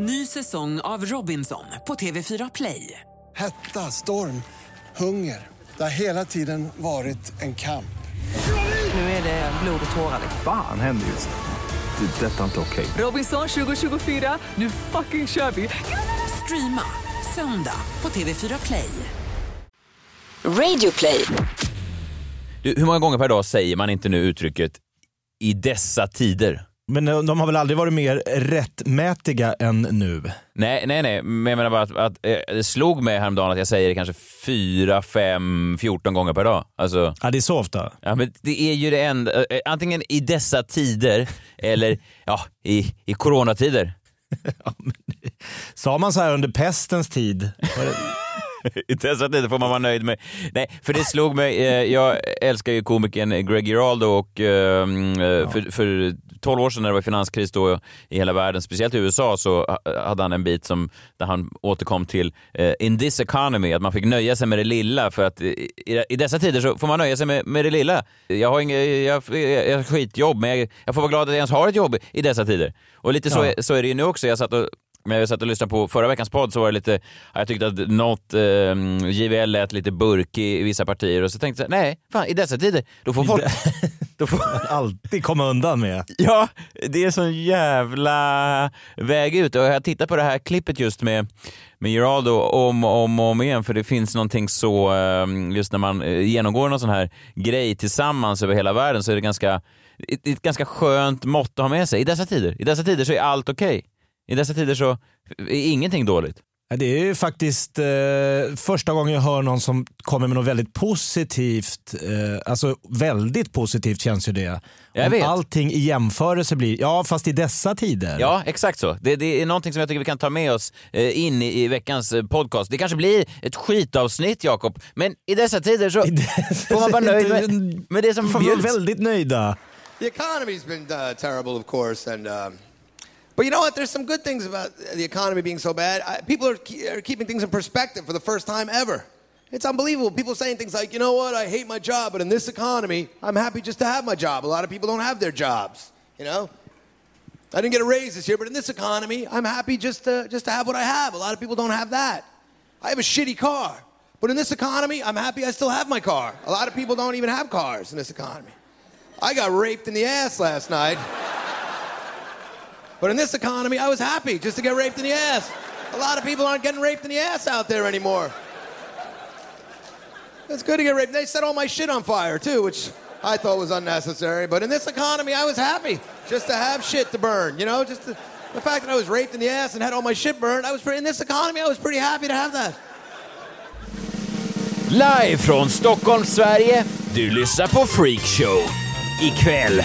Ny säsong av Robinson på TV4 Play. Hetta, storm, hunger. Det har hela tiden varit en kamp. Nu är det blod och tårar. Fan händer just nu. Det. är Detta är inte okej. Robinson 2024, nu fucking kör vi! Streama söndag på TV4 Play. Radio play. Du, hur många gånger per dag säger man inte nu uttrycket i dessa tider? Men de har väl aldrig varit mer rättmätiga än nu? Nej, nej, nej. Men jag menar bara att, att eh, det slog mig häromdagen att jag säger det kanske fyra, fem, fjorton gånger per dag. Alltså, Ja, det är så ofta. ja, men det är ju det enda. eh, Antingen i dessa tider eller ja, i, i coronatider. Sa man så här under pestens tid? I dessa tider får man vara nöjd med. Nej, för det slog mig. Eh, jag älskar ju komikern Greg Giraldo och eh, för, för 12 år sedan när det var finanskris då i hela världen, speciellt i USA, så ha- hade han en bit som, där han återkom till eh, in this economy, att man fick nöja sig med det lilla för att i, i, i dessa tider så får man nöja sig med, med det lilla. Jag har, inget, jag, jag, jag har skitjobb, men jag, jag får vara glad att jag ens har ett jobb i dessa tider. Och lite så, Ja. är, så är det ju nu också. Jag satt och när jag satt och lyssnade på förra veckans podd så var det lite, ja, jag tyckte att något eh, JVL lät lite burkig i vissa partier och så tänkte jag, nej, fan i dessa tider, då får folk... då får, Alltid komma undan med. ja, det är sån jävla väg ut och jag tittar på det här klippet just med med Geraldo om och om, om igen för det finns någonting så, eh, just när man eh, genomgår någon sån här grej tillsammans över hela världen så är det ganska, ett, ett ganska skönt mått att ha med sig. I dessa tider, i dessa tider så är allt okej. I dessa tider så är ingenting dåligt. Det är ju faktiskt eh, första gången jag hör någon som kommer med något väldigt positivt. Eh, alltså väldigt positivt känns ju det. Jag Om vet. allting i jämförelse blir, ja fast i dessa tider. Ja, exakt så. Det, det är någonting som jag tycker vi kan ta med oss eh, in i, i veckans eh, podcast. Det kanske blir ett skitavsnitt, Jakob, men i dessa tider så får man vara nöjd med, med det som Får vara bjuds. väldigt nöjda. The economy's been uh, terrible, of course, and um, but you know what? There's some good things about the economy being so bad. I, people are, ke- are keeping things in perspective for the first time ever. It's unbelievable. People saying things like, you know what? I hate my job, but in this economy, I'm happy just to have my job. A lot of people don't have their jobs. You know. I didn't get a raise this year, but in this economy, I'm happy just to, just to have what I have. A lot of people don't have that. I have a shitty car, but in this economy, I'm happy I still have my car. A lot of people don't even have cars in this economy. I got raped in the ass last night. But in this economy, I was happy just to get raped in the ass. A lot of people aren't getting raped in the ass out there anymore. It's good to get raped. They set all my shit on fire, too, which I thought was unnecessary. But in this economy, I was happy just to have shit to burn, you know? Just to, the fact that I was raped in the ass and had all my shit burned, I was pretty, in this economy, I was pretty happy to have that. Live från Stockholm, Sverige. Du lyssnar på Freakshow. Ikväll.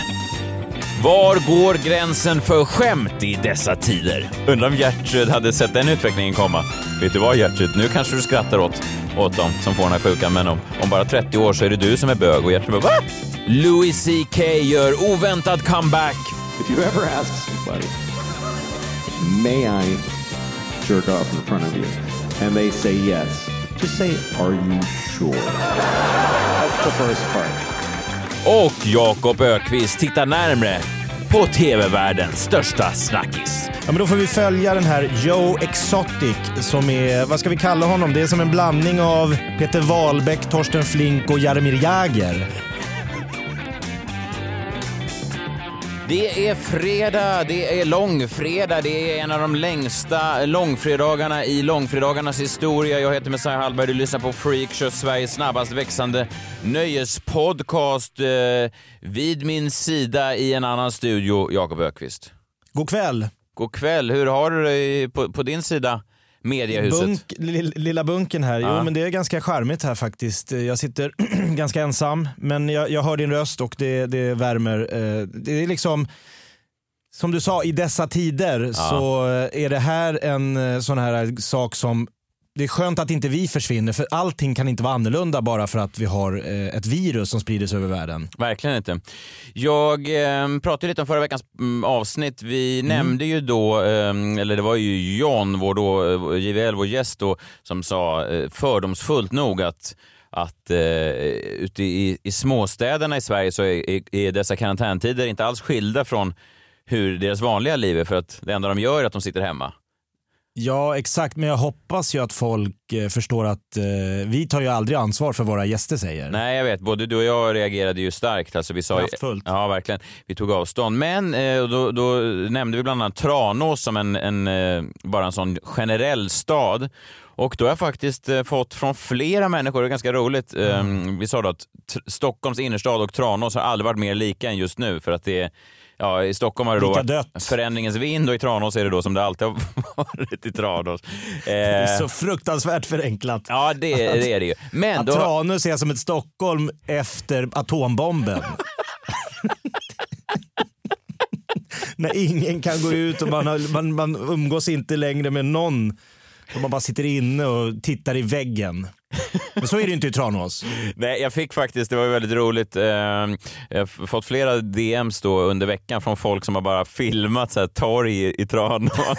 Var går gränsen för skämt i dessa tider? Undrar om Gertrud hade sett den utvecklingen komma. Vet du vad Gertrud, nu kanske du skrattar åt, åt dem som får den här sjukan, men om, om bara 30 år så är det du som är bög. Och Gertrud bara va? Louis CK gör oväntad comeback. If you ever ask somebody, may I jerk off in front of you? And they say yes. Just say, are you sure? That's the first part. Och Jakob Ökvist tittar närmre på TV-världens största snackis. Ja, men då får vi följa den här Joe Exotic som är, vad ska vi kalla honom? Det är som en blandning av Peter Wahlbeck, Torsten Flink och Jaromir Jagr. Det är fredag, det är långfredag, det är en av de längsta långfredagarna i långfredagarnas historia. Jag heter Messiah Hallberg, du lyssnar på Freakshow, Sveriges snabbast växande nöjespodcast. Eh, vid min sida i en annan studio, Jakob Ökvist. God kväll. God kväll, hur har du det på, på din sida, mediehuset? Bunk, lill- lilla bunken här. Ja. Jo, men det är ganska charmigt här faktiskt. Jag sitter ganska ensam, men jag, jag hör din röst och det, det värmer. Eh, Det är liksom, som du sa, i dessa tider så är det här en eh, sån här sak som det är skönt att inte vi försvinner för allting kan inte vara annorlunda bara för att vi har eh, ett virus som sprider sig över världen. Verkligen inte. Jag eh, pratade lite om förra veckans mm, avsnitt. Vi Mm. nämnde ju då, eh, eller det var ju John, vår då, eh, JVL, vår gäst då, som sa fördomsfullt nog att att eh, ute i, i småstäderna i Sverige så är, är, är dessa karantäntider inte alls skilda från hur deras vanliga liv är för att det enda de gör är att de sitter hemma. Ja, exakt. Men jag hoppas ju att folk eh, förstår att eh, vi tar ju aldrig ansvar för vad våra gäster säger. Nej, jag vet. Både du och jag reagerade ju starkt. Alltså, vi sa ju, Kraftfullt. ja, verkligen. Vi tog avstånd. Men eh, då, då nämnde vi bland annat Tranås som en, en, eh, bara en sån generell stad. Och då har jag faktiskt eh, fått från flera människor, det är ganska roligt, eh, vi sa då att Stockholms innerstad och Tranås har aldrig varit mer lika än just nu för att det är Ja, i Stockholm har det då varit dött. förändringens vind och i Tranås är det då som det alltid har varit i Tranås. Det är Eh, så fruktansvärt förenklat. ja, det, det är det ju. Men Att då, Tranås är som ett Stockholm efter atombomben. När ingen kan gå ut och man, har, man, man umgås inte längre med någon. Och man bara sitter inne och tittar i väggen. Men så är det inte i Tranås. Nej, jag fick faktiskt, det var väldigt roligt, eh, jag har fått flera DMs då under veckan från folk som har bara filmat så här, torg i, Tranås.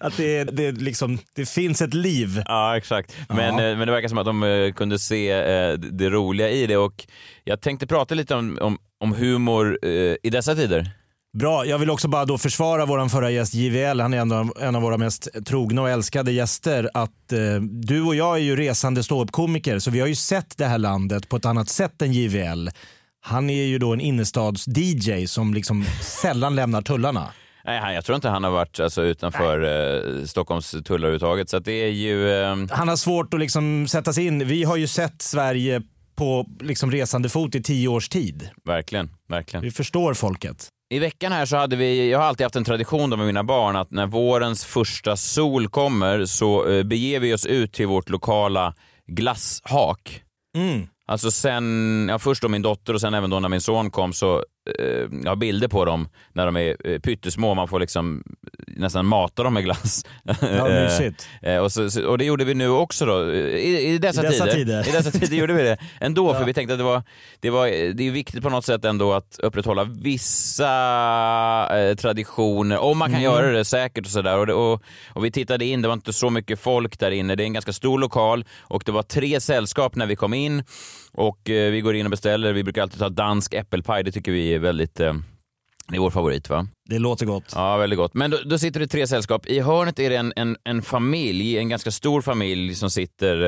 Att det, det, liksom, det finns ett liv. ja, exakt. Men, Ja. eh, men det verkar som att de eh, kunde se eh, det roliga i det och jag tänkte prata lite om, om, om humor i dessa tider. Bra, jag vill också bara då försvara vår förra gäst JVL. Han är en av, en av våra mest trogna och älskade gäster. Att eh, Du och jag är ju resande ståuppkomiker så vi har ju sett det här landet på ett annat sätt än JVL. Han är ju då en innerstads-DJ som liksom sällan lämnar tullarna. Nej, jag tror inte han har varit alltså, utanför eh, Stockholms tullar överhuvudtaget. Så det är ju... Eh, Han har svårt att liksom sätta sig in. Vi har ju sett Sverige på liksom resande fot i tio års tid. verkligen, verkligen. Vi förstår folket. I veckan här så hade vi, jag har alltid haft en tradition då med mina barn att när vårens första sol kommer så eh, beger vi oss ut till vårt lokala glasshak. Mm. Alltså sen, ja först då min dotter och sen även då när min son kom så eh, jag har bilder på dem när de är eh, pyttesmå. Man får liksom nästan mata dem med glass. Ja, mysigt. Eh, och, så, och det gjorde vi nu också då. I, i, dessa, I dessa tider, tider. I dessa tider gjorde vi det ändå, för vi tänkte att det var, det var det är viktigt på något sätt ändå att upprätthålla vissa eh, traditioner, om man kan Mm. göra det säkert och sådär. Och, det- och, och vi tittade in, det var inte så mycket folk där inne. Det är en ganska stor lokal och det var tre sällskap när vi kom in. Och eh, vi går in och beställer, vi brukar alltid ta dansk äppelpaj, det tycker vi är väldigt eh, det är vår favorit va? Det låter gott. Ja, väldigt gott. Men då, då sitter det tre sällskap. I hörnet är det en, en, en familj, en ganska stor familj som sitter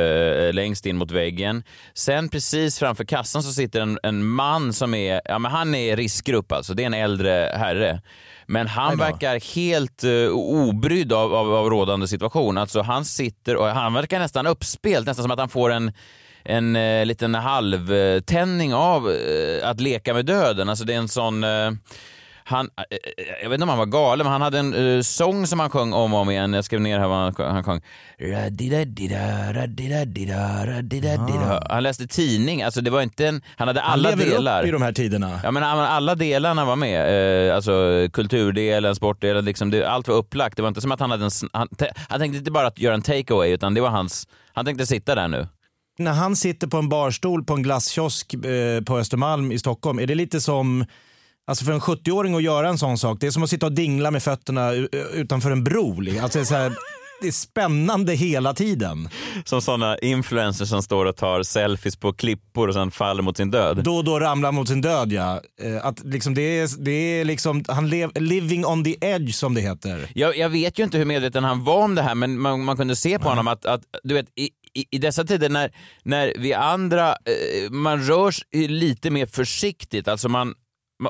eh, längst in mot väggen. Sen precis framför kassan så sitter en, en man som är, ja men han är riskgrupp alltså. Det är en äldre herre. Men han verkar helt uh, obrydd av, av, av rådande situation. Alltså han sitter och han verkar nästan uppspelt, nästan som att han får en en eh, liten halvtändning av eh, att leka med döden. Alltså det är en sån... Eh, han, eh, jag vet inte om han var galen, men han hade en eh, sång som han sjöng om och om igen. Jag skrev ner här vad han, han sjöng. Han läste tidning, alltså det var inte en... Han hade Han alla lever delar. upp i de här tiderna. Ja men alla delarna var med. Eh, alltså kulturdelen, sportdelen, liksom, det, allt var upplagt. Det var inte som att han hade en... Han, han tänkte inte bara att göra en takeaway utan det var hans... Han tänkte sitta där nu. När han sitter på en barstol på en glasskiosk eh, på Östermalm i Stockholm, är det lite som Alltså för en 70-åring att göra en sån sak, det är som att sitta och dingla med fötterna u- utanför en bro. Alltså det, är här, det är spännande hela tiden. Som sådana influencers som står och tar selfies på klippor och sen faller mot sin död. Då och då ramlar mot sin död ja. Eh, Att liksom det är, det är liksom, han lev, living on the edge som det heter. Jag, jag vet ju inte hur medveten han var om det här, men man, man kunde se på honom att, att du vet, i, i, i dessa tider när, när vi andra, eh, man rör sig lite mer försiktigt, alltså man,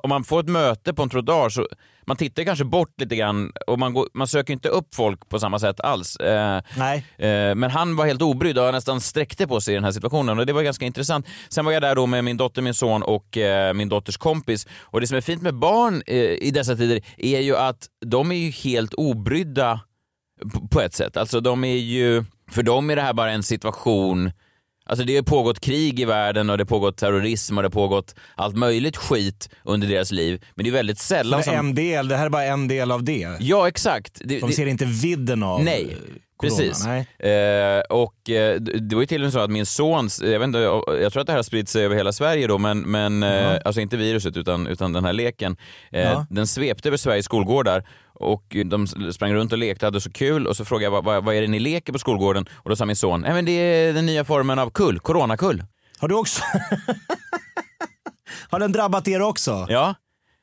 om man får ett möte på en trottoar så man tittar kanske bort lite grann och man, går, man söker inte upp folk på samma sätt alls. Eh, Nej. Eh, Men han var helt obrydd och nästan sträckte på sig i den här situationen och det var ganska intressant. Sen var jag där då med min dotter, min son och eh, min dotters kompis och det som är fint med barn eh, i dessa tider är ju att de är ju helt obrydda på ett sätt. Alltså de är ju, för dem är det här bara en situation Alltså det har pågått krig i världen och det har pågått terrorism och det har pågått allt möjligt skit under deras liv. Men det är väldigt Det sällan är som... en del, det här är bara en del av det. Ja, exakt. Det, De det- ser inte vidden av Nej, corona. precis. Eh, och eh, det det var ju till och med så att min sons, jag, vet inte, jag tror att det här har spridit sig över hela Sverige då, men, men eh, alltså inte viruset utan, utan den här leken. Eh, Ja. Den svepte över Sveriges skolgårdar och de sprang runt och lekte, hade så kul och så frågade jag vad, vad, vad är det ni leker på skolgården? Och då sa min son, nej men det är den nya formen av kull, coronakull. Har du också... har den drabbat er också? Ja.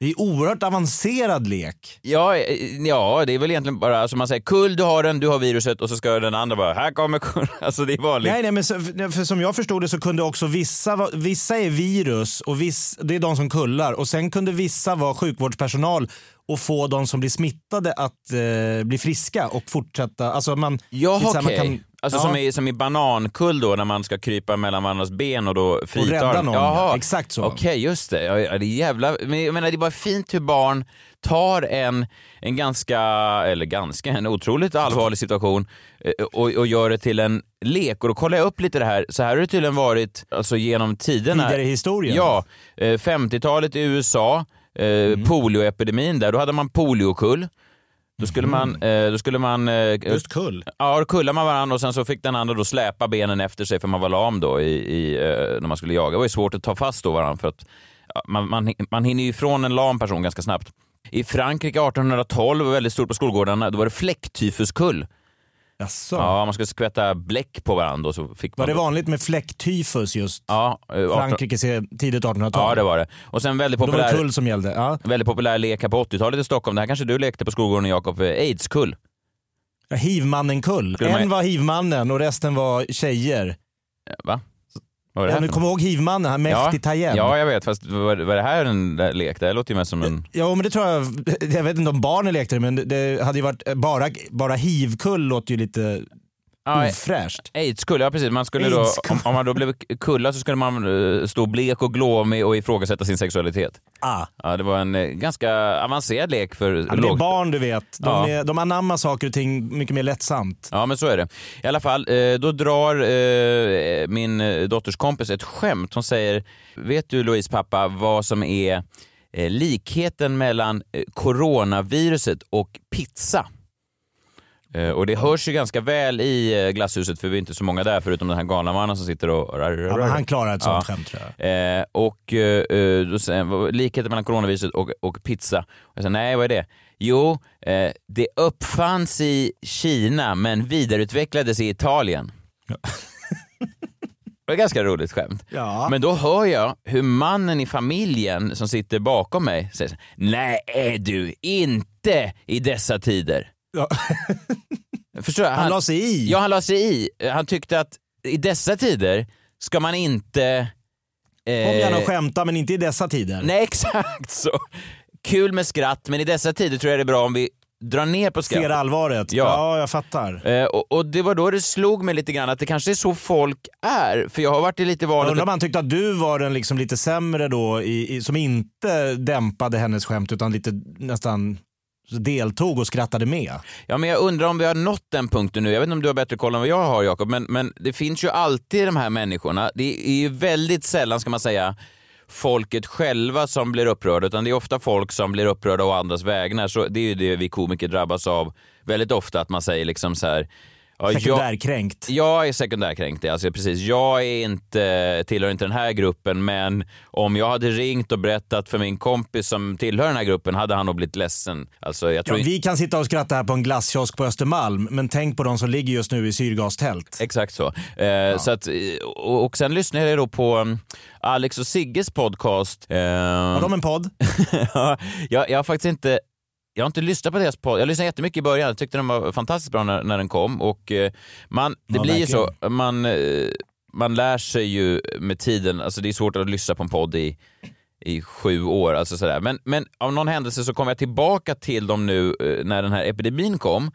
Det är oerhört avancerad lek. Ja, eh, ja, det är väl egentligen bara, alltså man säger kull, du har den, du har viruset och så ska den andra bara, här kommer kull. Alltså det är vanligt. Nej, nej, men så, för som jag förstod det så kunde också vissa, vissa är virus och viss, det är de som kullar och sen kunde vissa vara sjukvårdspersonal och få de som blir smittade att eh, bli friska och fortsätta. Alltså man, Jaha, man kan- Alltså ja. som, i, som i banankull då, när man ska krypa mellan varandras ben och då frita rädda dem. någon, Jaha. ja. Exakt så. Okej, just det. Ja, det är jävla... Men jag menar, det är bara fint hur barn tar en, en ganska, eller ganska, en otroligt allvarlig situation eh, och, och gör det till en lek. Och då kollar jag upp lite det här. Så här har det tydligen varit alltså, genom tiderna. Tidigare i historien? Ja. Eh, 50-talet i USA, eh, Mm. polioepidemin där, då hade man poliokull. Då skulle man... Eh, då skulle man eh. Just kull. Ja, då kullade man varandra och sen så fick den andra då släpa benen efter sig för man var lam då i, i, eh, när man skulle jaga. Det var ju svårt att ta fast då varandra för att ja, man, man, man hinner ju ifrån en lam person ganska snabbt. I Frankrike 1812, var väldigt stort på skolgårdarna, då var det fläcktyfuskull. Jaså. Ja, man skulle skvätta bläck på varandra och så fick man... Var det vanligt med fläcktyfus just? Ja, eh, 18 Frankrike ser tidigt 1800-tal. Ja, det var det. Och sen väldigt Då var det populär, kull som gällde. Ja. väldigt populär lek här på 80-talet i Stockholm. Det här kanske du lekte på skolgården Jakob, eh, aidskull. Ja, Hivmannen-kull. Man- En var hivmannen och resten var tjejer. Eh, Va? Vad Ja, för kommer ihåg hivmannen, han Mehdi Tayeb? Ja, jag vet. Fast var, var det här en lek? Det här låter ju mest som en... Ja, men det tror jag. Jag vet inte om barnen lekte det, men det- det hade ju varit bara, bara hivkull låter ju lite Ja, ofräscht. Aids-kull, ja precis. Man skulle då, om, om man då blev kulla så skulle man eh, stå blek och glåmig och ifrågasätta sin sexualitet. Ah. Ja, det var en eh, ganska avancerad lek för Ja, det är barn du vet. De, Ja. är, de anammar saker och ting mycket mer lättsamt. Ja, men så är det. I alla fall, eh, då drar eh, min eh, dotters kompis ett skämt. Hon säger, vet du Louise pappa vad som är eh, likheten mellan eh, coronaviruset och pizza? Eh, och det hörs ju ganska väl i eh, glasshuset för vi är inte så många där förutom den här galna mannen som sitter och... Ja, han klarar ett sånt skämt tror jag. Eh, och eh, eh, då säger likheten mellan coronaviruset och, och pizza. Och jag säger, nej vad är det? Jo, eh, det uppfanns i Kina men vidareutvecklades i Italien. Det var ganska roligt skämt. Ja. Men då hör jag hur mannen i familjen som sitter bakom mig säger nej du, inte i dessa tider. Ja. Förstår jag? Han la sig i. Ja, han la sig i. Han tyckte att i dessa tider ska man inte... Kom eh, gärna och skämta, men inte i dessa tider. Nej, exakt så. Kul med skratt, men i dessa tider tror jag det är bra om vi drar ner på Ser skratt. allvaret. Ja. Ja. jag fattar. Eh, och, och det var då det slog mig lite grann att det kanske är så folk är. För jag har varit i lite Jag valet... undrar om han tyckte att du var den liksom lite sämre då, i, i, som inte dämpade hennes skämt utan lite nästan deltog och skrattade med. Ja, men jag undrar om vi har nått den punkten nu. Jag vet inte om du har bättre koll än vad jag har Jakob, men, men det finns ju alltid de här människorna. Det är ju väldigt sällan, ska man säga, folket själva som blir upprörda, utan det är ofta folk som blir upprörda å andras vägnar. Så det är ju det vi komiker drabbas av väldigt ofta, att man säger liksom så här... Ja, jag, Sekundärkränkt. jag är sekundärkränkt, alltså precis. Jag är inte, tillhör inte den här gruppen, men om jag hade ringt och berättat för min kompis som tillhör den här gruppen hade han nog blivit ledsen. Alltså, jag Ja, tror inte- vi kan sitta och skratta här på en glasskiosk på Östermalm, men tänk på de som ligger just nu i syrgastält. Exakt så. Eh, så att, eh, och, och sen lyssnade jag då på um, Alex och Sigges podcast. Eh, Har de en podd? ja, jag, jag har faktiskt inte jag har inte lyssnat på deras podd. Jag lyssnade jättemycket i början. Jag tyckte den var fantastiskt bra när, när den kom. Och, eh, man, det Ja, blir ju så, man, eh, man lär sig ju med tiden. Alltså det är svårt att lyssna på en podd i, i sju år. Alltså sådär. Men, men av någon händelse så kom jag tillbaka till dem nu eh, när den här epidemin kom.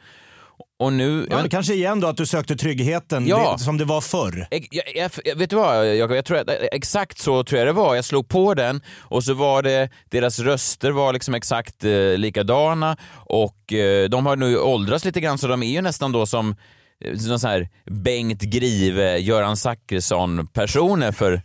Och nu... Ja, kanske igen då att du sökte tryggheten Ja. det, som det var förr. Jag, jag, jag, vet du vad, jag, jag tror att, exakt så tror jag det var. Jag slog på den och så var det, deras röster var liksom exakt eh, likadana och eh, de har nu åldrats lite grann så de är ju nästan då som eh, någon sån här Bengt Grive, Göran Zachrisson personer för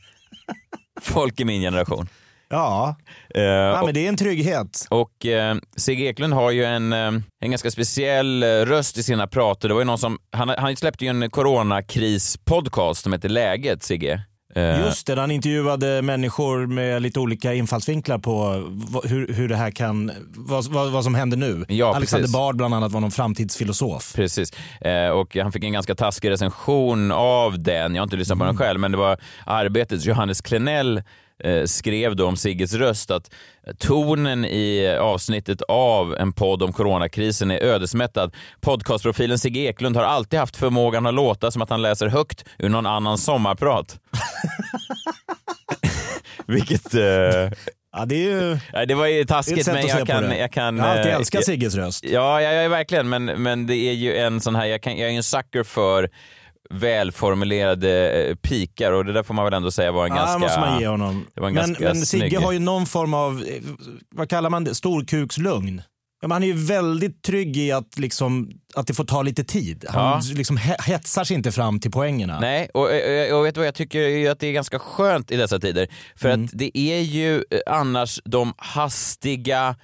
folk i min generation. Ja, Eh, ja men det är en trygghet. och eh, Sigge Eklund har ju en, eh, en ganska speciell eh, röst i sina prater. Det var ju någon som, han, han släppte ju en coronakris-podcast som heter Läget, Sigge. Eh, Just det, han intervjuade människor med lite olika infallsvinklar på hur, hur det här kan, vad, vad, vad som händer nu. Ja, Alexander precis. Bard bland annat var någon framtidsfilosof. Precis. Eh, och han fick en ganska taskig recension av den. Jag har inte lyssnat på den själv, men det var Arbetets Johannes Klenell skrev då om Sigges röst att tonen i avsnittet av en podd om coronakrisen är ödesmättad. Podcastprofilen Sigge Eklund har alltid haft förmågan att låta som att han läser högt ur någon annans sommarprat. Vilket... Eh, Ja, det är ju nej, det var ju taskigt, men jag kan... Jag, kan jag har alltid eh, älskat Sigges röst. Ja, ja, ja verkligen, men, men det är ju en sån här, jag, kan, jag är ju en sucker för välformulerade eh, pikar och det där får man väl ändå säga var en Ja, ganska... måste man ge honom. det var en Men, ganska men Sigge snygg- har ju någon form av, eh, vad kallar man det, storkukslugn. Men Han är ju väldigt trygg i att, liksom, att det får ta lite tid. Han Ja. liksom he- hetsar sig inte fram till poängerna. Nej, och, och, och vet du vad jag tycker ju att det är ganska skönt i dessa tider. För Mm. att det är ju eh, annars de hastiga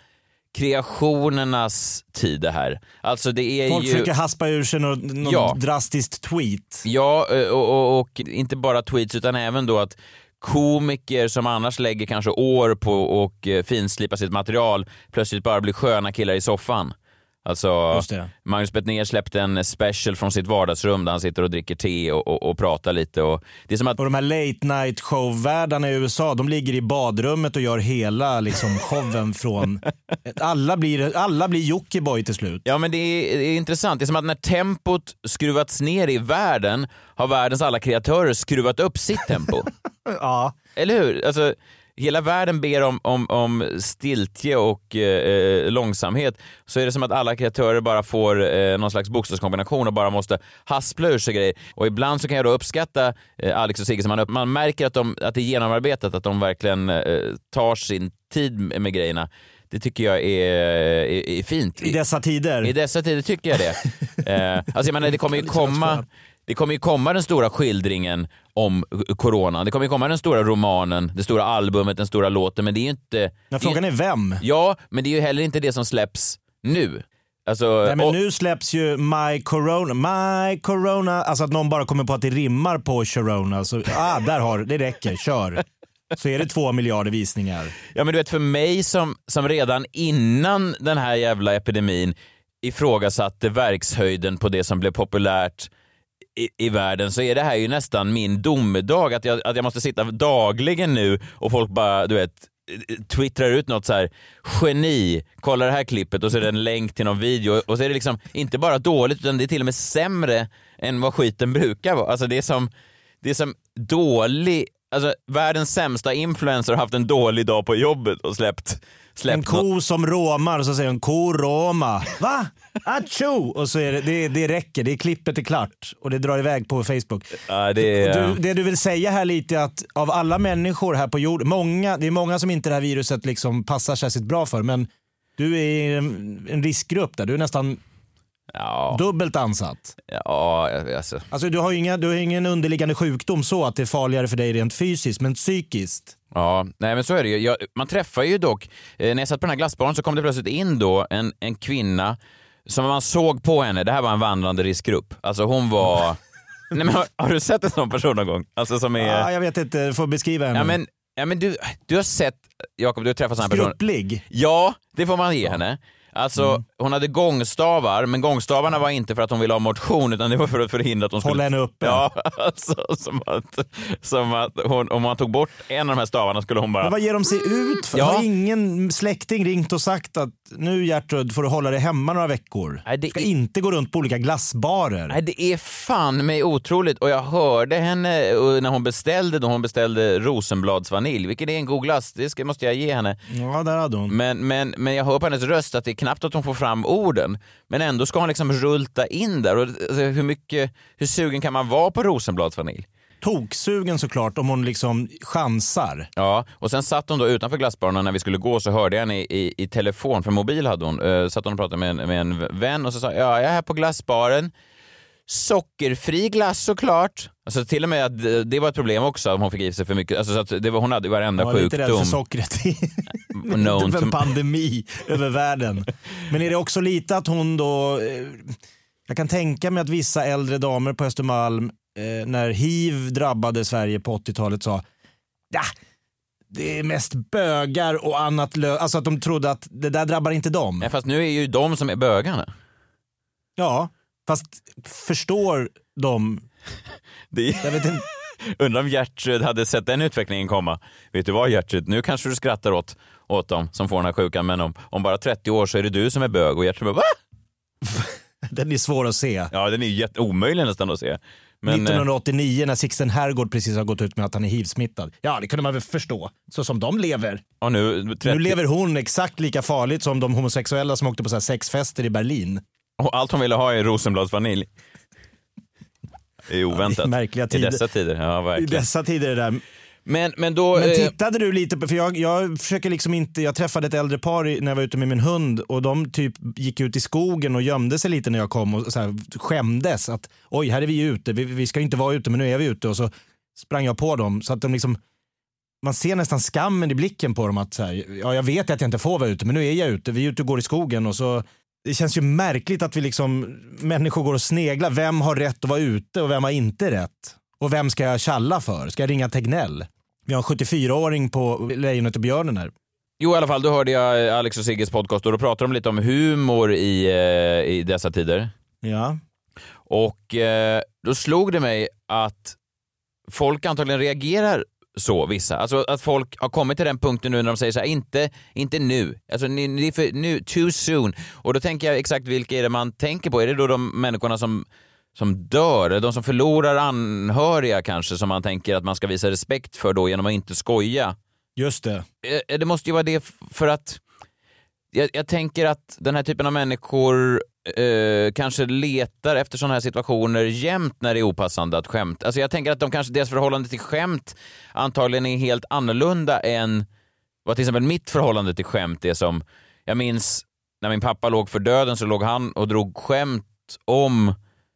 kreationernas tid det här. Alltså det är Folk ju... försöker haspa ur sig något, något Ja. drastiskt tweet. Ja, eh, och, och, och inte bara tweets utan även då att komiker som annars lägger kanske år på och eh, finslipa sitt material plötsligt bara blir sköna killar i soffan. Alltså. Magnus Bettner släppte en special från sitt vardagsrum där han sitter och dricker te och, och, och pratar lite. Och det är som att Och de här late night show-värdarna i USA, de ligger i badrummet och gör hela liksom, showen från... Alla blir, alla blir Jockiboi till slut. Ja, men det är, det är intressant. Det är som att när tempot skruvats ner i världen har världens alla kreatörer skruvat upp sitt tempo. Ja. Eller hur? Alltså, hela världen ber om, om, om stiltje och eh, långsamhet så är det som att alla kreatörer bara får eh, någon slags bokstavskombination och bara måste haspla ur sig grejer. Och ibland så kan jag då uppskatta eh, Alex och Sigge som man, man märker att, de, att det är genomarbetat, att de verkligen eh, tar sin tid med, med grejerna. Det tycker jag är, är, är fint. I dessa tider. I dessa tider tycker jag det. eh, alltså jag menar, det kommer ju komma det kommer ju komma den stora skildringen om corona. Det kommer ju komma den stora romanen, det stora albumet, den stora låten. Men det är ju inte... Men frågan är vem? Ja, men det är ju heller inte det som släpps nu. Alltså, Nej, men och- nu släpps ju My Corona, My Corona, alltså att någon bara kommer på att det rimmar på Sharona. Så, ah, där har det räcker, kör. Så är det två miljarder visningar. Ja men du vet för mig som, som redan innan den här jävla epidemin ifrågasatte verkshöjden på det som blev populärt i, i världen så är det här ju nästan min domedag. Att jag, att jag måste sitta dagligen nu och folk bara, du vet, twittrar ut något så här geni, kolla det här klippet och så är det en länk till någon video och så är det liksom inte bara dåligt utan det är till och med sämre än vad skiten brukar vara. Alltså det är som, det är som dålig, alltså världens sämsta influencer har haft en dålig dag på jobbet och släppt, släppt En ko som råmar och så säger hon koroma. Va? Acho! Och så är det, det, det räcker, det är klippet är klart och det drar iväg på Facebook. Ja, det är, Du, det du vill säga här lite är att av alla människor här på jorden, många, det är många som inte det här viruset liksom passar särskilt bra för, men du är en riskgrupp där. Du är nästan ja, dubbelt ansatt. ja, alltså. Alltså, du, har ju inga, du har ingen underliggande sjukdom så att det är farligare för dig rent fysiskt, men psykiskt. Ja, nej men så är det ju. Jag, man träffar ju dock, eh, när jag satt på den här glassbaren så kom det plötsligt in då en, en kvinna som man såg på henne, det här var en vandrande riskgrupp. Alltså hon var... nej men har, har du sett en sån person någon gång? Alltså som är... Ah, jag vet inte, du får beskriva henne. ja men, ja, men du, du har sett, Jakob du har träffat sådana personer. Skrupplig. Ja, det får man ge henne. Alltså, Mm. hon hade gångstavar, men gångstavarna var inte för att hon ville ha motion, utan det var för att förhindra att hon skulle... Hålla henne uppe. Ja, alltså, som att, som att hon, om man tog bort en av de här stavarna skulle hon bara... Men vad ger de sig ut för? Ja. Har ingen släkting ringt och sagt att nu Gertrud får du hålla dig hemma några veckor? Nej, det Du ska är- inte gå runt på olika glassbarer. Nej, det är fan mig otroligt. Och jag hörde henne när hon beställde, då hon beställde Rosenblads vanilj, vilket är en god glass, det ska, måste jag ge henne. Ja, där hade hon. Men, men, men jag hör på hennes röst att det är knappt att hon får fram orden. Men ändå ska hon liksom rulta in där. Och, alltså, hur, mycket, hur sugen kan man vara på Rosenblads vanilj? Toksugen såklart om hon liksom chansar. Ja, och sen satt hon då utanför glassbaren och när vi skulle gå så hörde jag henne i, i, i telefon, för mobil hade hon. Uh, satt hon och pratade med en, med en vän och så sa ja, jag är här på glassbaren. Sockerfri glass såklart. Alltså till och med att eh, det var ett problem också om hon fick i sig för mycket. Alltså, så att det var, hon hade ju varenda Jag var lite rädd sjukdom. för sockret. known för en pandemi över världen. Men är det också lite att hon då... eh, Jag kan tänka mig att vissa äldre damer på Östermalm eh, när hiv drabbade Sverige på 80-talet sa ja, det är mest bögar och annat lö-" Alltså att de trodde att det där drabbar inte dem. Nej, fast nu är ju de som är bögarna. Ja, fast förstår de... Det Jag vet inte. Undrar om Gertrud hade sett den utvecklingen komma. Vet du vad Gertrud, nu kanske du skrattar åt, åt dem som får den här sjukan, men om, om bara 30 år så är det du som är bög. Och Gertrud bara, va? Den är svår att se. Ja, den är jätte- omöjlig nästan att se. Men, eh, 1989 när Sixten Herrgård precis har gått ut med att han är hiv-smittad. Ja, det kunde man väl förstå. Så som de lever. ja, nu, 30, Nu lever hon exakt lika farligt som de homosexuella som åkte på så sexfester i Berlin. Och allt hon ville ha är rosenbladsvanilj. Det är oväntat. I märkliga I tider. dessa tider. Ja, I verkligen. dessa tider är det där. Men, men då... Men eh, tittade du lite på, för jag, jag försöker liksom inte, jag träffade ett äldre par i- när jag var ute med min hund och de typ gick ut i skogen och gömde sig lite när jag kom och så här, skämdes att oj, här är vi ute, vi, vi ska inte vara ute men nu är vi ute och så sprang jag på dem så att de liksom man ser nästan skammen i blicken på dem att så här, ja, jag vet att jag inte får vara ute men nu är jag ute, vi är ute och går i skogen och så det känns ju märkligt att vi liksom, människor går och sneglar. Vem har rätt att vara ute och vem har inte rätt? Och vem ska jag tjalla för? Ska jag ringa Tegnell? Vi har en 74-åring på Lejonet och björnen här. Jo, i alla fall, då hörde jag Alex och Sigges podcast och då pratade de lite om humor i, eh, i dessa tider. Ja. Och eh, då slog det mig att folk antagligen reagerar så, vissa. Alltså att folk har kommit till den punkten nu när de säger så här, inte, inte nu. Alltså ni, ni för, nu, too soon. Och då tänker jag exakt vilka är det man tänker på? Är det då de människorna som, som dör, eller de som förlorar anhöriga kanske, som man tänker att man ska visa respekt för då genom att inte skoja? Just det. Eh, Det måste ju vara det för att jag, jag tänker att den här typen av människor eh, kanske letar efter sådana här situationer jämt när det är opassande att skämta. Alltså jag tänker att de kanske, deras förhållande till skämt antagligen är helt annorlunda än vad till exempel mitt förhållande till skämt är som, jag minns när min pappa låg för döden så låg han och drog skämt om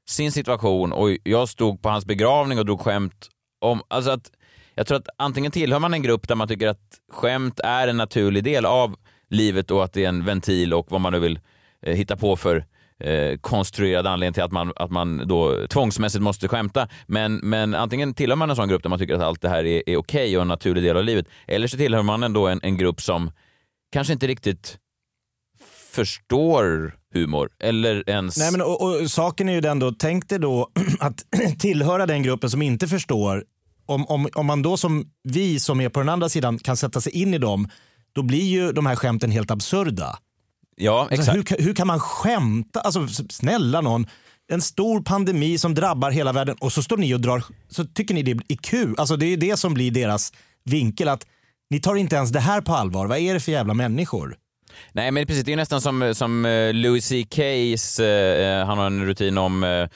sin situation och jag stod på hans begravning och drog skämt om, alltså att jag tror att antingen tillhör man en grupp där man tycker att skämt är en naturlig del av livet och att det är en ventil och vad man nu vill eh, hitta på för eh, konstruerad anledning till att man, att man då tvångsmässigt måste skämta. Men, men antingen tillhör man en sån grupp där man tycker att allt det här är, är okej och en naturlig del av livet. Eller så tillhör man ändå en, en grupp som kanske inte riktigt förstår humor. Eller ens... Nej, men, och, och, saken är ju den då, tänk dig då att tillhöra den gruppen som inte förstår. Om, om, om man då som vi som är på den andra sidan kan sätta sig in i dem, då blir ju de här skämten helt absurda ja, Alltså, exakt. hur, kan- hur kan man skämta? Alltså, snälla någon. En stor pandemi som drabbar hela världen och så står ni och drar, så tycker ni det är kul. Alltså, det är det som blir deras vinkel. att Ni tar inte ens det här på allvar. Vad är det för jävla människor? Nej men precis, det är nästan som, som eh, Louis CK's, eh, han har en rutin om eh,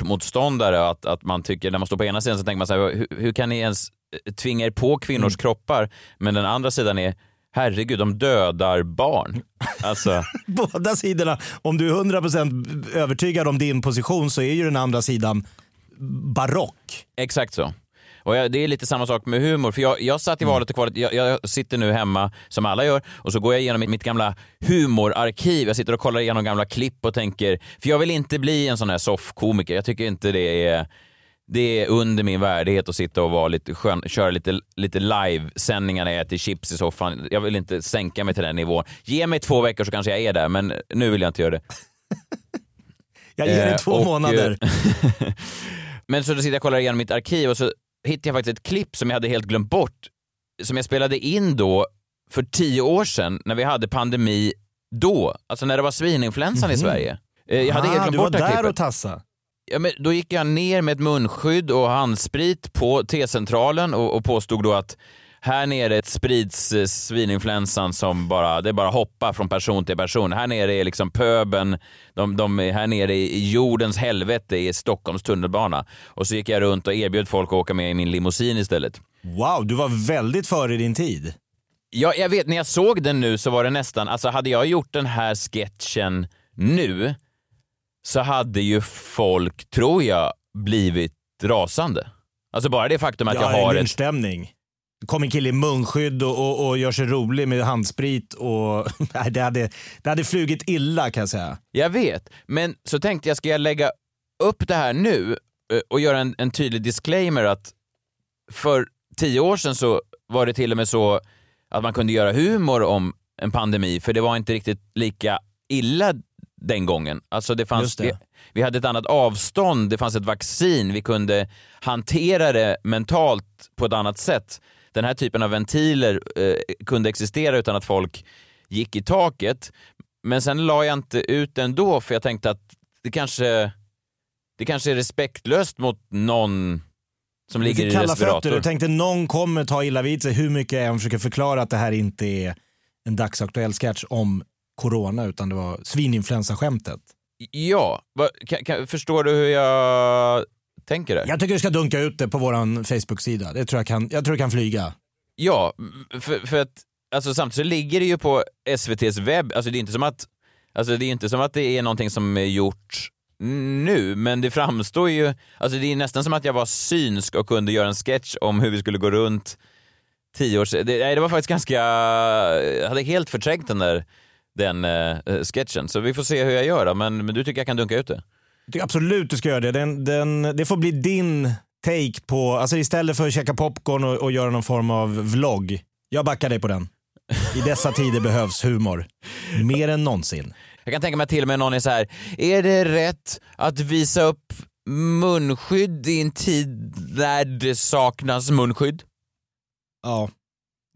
abortmotståndare, att, att man tycker, när man står på ena sidan så tänker man så här, hur, hur kan ni ens eh, tvinga er på kvinnors Mm. kroppar? Men den andra sidan är, herregud, de dödar barn. Alltså, Båda sidorna. Om du är 100% övertygad om din position så är ju den andra sidan barock. exakt så. Och jag, det är lite samma sak med humor, för jag, jag satt i valet och kvalet, jag, jag sitter nu hemma som alla gör och så går jag igenom mitt, mitt gamla humorarkiv. Jag sitter och kollar igenom gamla klipp och tänker, för jag vill inte bli en sån här soffkomiker. Jag tycker inte det är det är under min värdighet att sitta och vara lite skön, köra lite, lite live-sändningar när jag äter chips i soffan. Jag vill inte sänka mig till den nivån. Ge mig två veckor så kanske jag är där, men nu vill jag inte göra det. Jag ger dig Eh, två och, månader. eh, Men så då sitter jag och kollar igenom mitt arkiv och så hittade jag faktiskt ett klipp som jag hade helt glömt bort. Som jag spelade in då för tio år sedan när vi hade pandemi då. Alltså när det var svininfluensan i Sverige. Eh, Jag hade helt ah, glömt du var bort det här där klippet. och tassa. Ja, men då gick jag ner med ett munskydd och handsprit på T-centralen och, och påstod då att här nere sprids eh, svininfluensan som bara, det bara hoppar från person till person. Här nere är liksom pöben, de, de är här nere i jordens helvete i Stockholms tunnelbana. Och så gick jag runt och erbjöd folk att åka med i min limousin istället. Wow, du var väldigt före din tid. Ja, jag vet, när jag såg den nu så var det nästan, alltså hade jag gjort den här sketchen nu så hade ju folk, tror jag, blivit rasande. Alltså bara det faktum att ja, jag har en ett... lynchstämning. Det kom en kille i munskydd och, och, och gör sig rolig med handsprit. Och, nej, det, hade, det hade flugit illa kan jag säga. Jag vet, men så tänkte jag, ska jag lägga upp det här nu eh, och göra en, en tydlig disclaimer att för tio år sedan så var det till och med så att man kunde göra humor om en pandemi, för det var inte riktigt lika illa den gången. Alltså det fanns, det. Vi, vi hade ett annat avstånd, det fanns ett vaccin, vi kunde hantera det mentalt på ett annat sätt. Den här typen av ventiler eh, kunde existera utan att folk gick i taket. Men sen la jag inte ut det ändå för jag tänkte att det kanske, det kanske är respektlöst mot någon som ligger i kalla respirator. fötter. Du tänkte någon kommer ta illa vid sig hur mycket jag än försöker förklara att det här inte är en dagsaktuell sketch om corona utan det var svininfluensaskämtet. Ja, va, kan, kan, förstår du hur jag tänker där? Jag tycker du ska dunka ut det på vår Facebook-sida. Det tror jag kan, jag tror det kan flyga. Ja, för, för att alltså, samtidigt ligger det ju på SVTs webb, alltså det är inte som att Alltså det är inte som att det är någonting som är gjort nu, men det framstår ju, alltså det är nästan som att jag var synsk och kunde göra en sketch om hur vi skulle gå runt tio år sedan. Det, nej, det var faktiskt ganska, jag hade helt förträngt den där den eh, sketchen, så vi får se hur jag gör då. Men, men du tycker jag kan dunka ut det? Jag tycker absolut du ska göra det. Den, den, det får bli din take på, alltså istället för att käka popcorn och, och göra någon form av vlogg. Jag backar dig på den. I dessa tider behövs humor. Mer än någonsin. Jag kan tänka mig till och med någon är så här, är det rätt att visa upp munskydd i en tid när det saknas munskydd? Ja,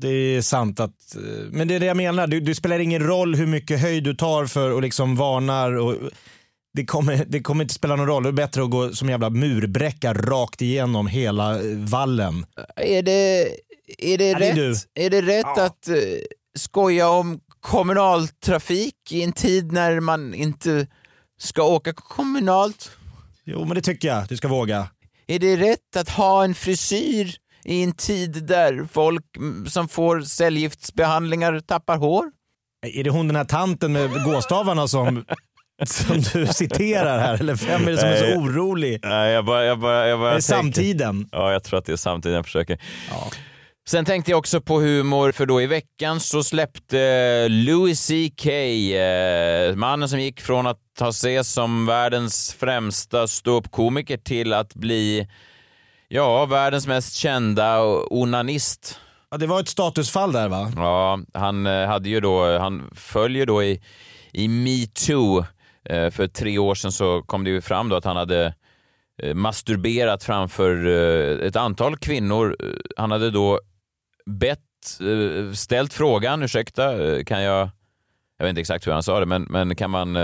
det är sant att, eh, men det är det jag menar. Det, det spelar ingen roll hur mycket höjd du tar för och liksom varnar. Och, det, kommer, det kommer inte spela någon roll. Det är bättre att gå som jävla murbräcka rakt igenom hela eh, vallen. Är det, är det, Ja, det är rätt, är det rätt att uh, skoja om kommunaltrafik i en tid när man inte ska åka kommunalt? Jo, men det tycker jag. Du ska våga. Är det rätt att ha en frisyr i en tid där folk mm, som får cellgiftsbehandlingar tappar hår? Är det hon den här tanten med gåstavarna som, som du citerar här? Eller vem är det som är så orolig? Nej, jag bara, jag bara, jag bara Är det samtiden? Ja, jag tror att det är samtiden jag försöker. Sen tänkte jag också på humor, för då i veckan så släppte Louis CK, eh, mannen som gick från att ha ses som världens främsta ståuppkomiker till att bli, ja, världens mest kända onanist. Ja, det var ett statusfall där va? Ja, han eh, hade ju då, han följer då i, i metoo. Eh, För tre år sedan så kom det ju fram då att han hade eh, masturberat framför eh, ett antal kvinnor. Eh, Han hade då bett, eh, ställt frågan, ursäkta, eh, kan jag, jag vet inte exakt hur han sa det, men, men kan man...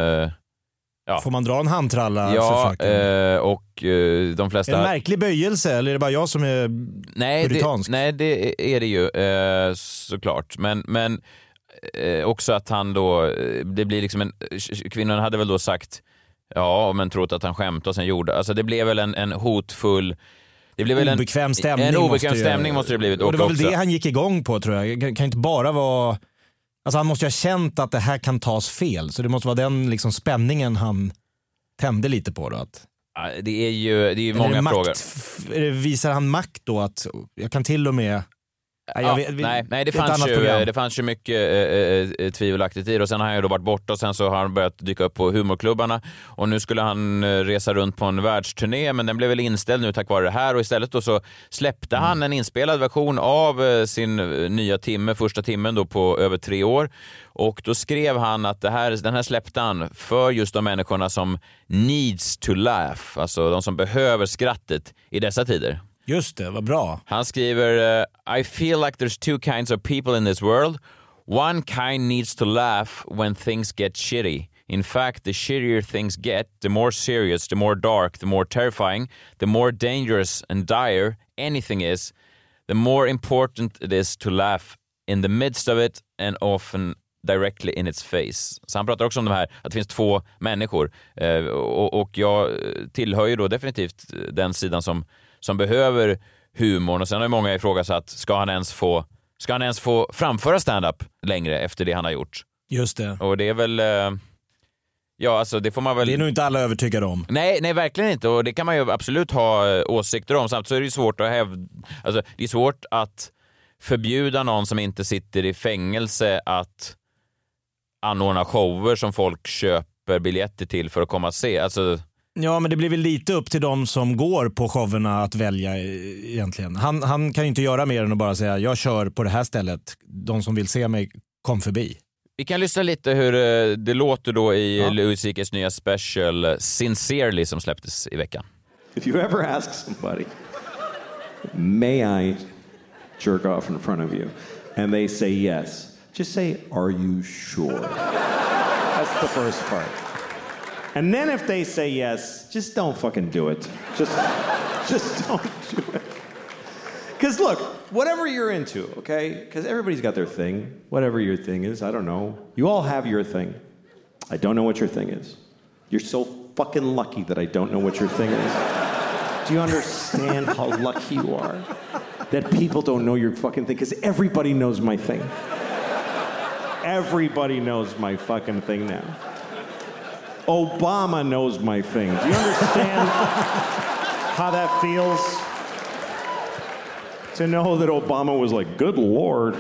eh, Ja. Får man dra en handtralla Ja, eh, och eh, de flesta... En märklig böjelse, eller är det bara jag som är Nej, det, puritansk? nej, det är det ju eh, såklart. Men, men eh, också att han då, eh, det blir liksom en, kvinnan hade väl då sagt ja, men trott att han skämtade och sen gjorde, alltså det blev väl en, en hotfull det blev väl en, obekväm stämning. En obekväm måste stämning måste det blivit. Och det var väl också- det han gick igång på tror jag. Det kan inte bara vara... Alltså han måste ju ha känt att det här kan tas fel. Så det måste vara den liksom spänningen han tände lite på. Då, att, Det är ju, det är ju många är det makt, frågor. Visar han makt då? att Jag kan till och med... Nej, Ja, vet- vi- nej, nej det, fanns ju, program. det fanns ju mycket eh, eh, tvivelaktigt i det. Och sen har han ju då varit borta och sen så har han börjat dyka upp på humorklubbarna. Och nu skulle han eh, resa runt på en världsturné men den blev väl inställd nu tack vare det här. Och istället då så släppte han en inspelad version av eh, sin eh, nya timme, första timmen då på över tre år. Och då skrev han att det här, den här släppte han för just de människorna som needs to laugh, alltså de som behöver skrattet i dessa tider. Just det, vad bra. Han skriver eh, I feel like there's two kinds of people in this world. One kind needs to laugh when things get shitty. In fact, the shittier things get, the more serious, the more dark, the more terrifying, the more dangerous and dire anything is, the more important it is to laugh in the midst of it and often directly in its face. Så han pratar också om de här, att det finns två människor. Eh, och, och jag tillhör ju då definitivt den sidan som, som behöver humorn. Och sen har många ifrågasatt, ska han ens få, ska han ens få framföra stand-up längre efter det han har gjort? Just det. Och det är väl, eh, ja alltså det får man väl... Det är nog inte alla övertygade om. Nej, nej, verkligen inte. Och det kan man ju absolut ha eh, åsikter om. Samtidigt så är det ju svårt att hävda... Alltså, det är svårt att förbjuda någon som inte sitter i fängelse att anordna shower som folk köper biljetter till för att komma och se. Alltså, Ja, men det blir väl lite upp till de som går på showerna att välja eh, egentligen. Han, han kan ju inte göra mer än att bara säga jag kör på det här stället. De som vill se mig, kom förbi. Vi kan lyssna lite hur eh, det låter då i Ja. Louis CKs nya special eh, Sincerely som släpptes i veckan. If you ever ask somebody, may I jerk off in front of you? And they say yes, just say, are you sure? That's the first part. And then if they say yes, just don't fucking do it. Just, just don't do it. Because look, whatever you're into, okay? Because everybody's got their thing. Whatever your thing is, I don't know. You all have your thing. I don't know what your thing is. You're so fucking lucky that I don't know what your thing is. Do you understand how lucky you are that people don't know your fucking thing? Because everybody knows my thing. Everybody knows my fucking thing now. Obama knows my thing. Do you understand how that feels? To know that Obama was like, good lord.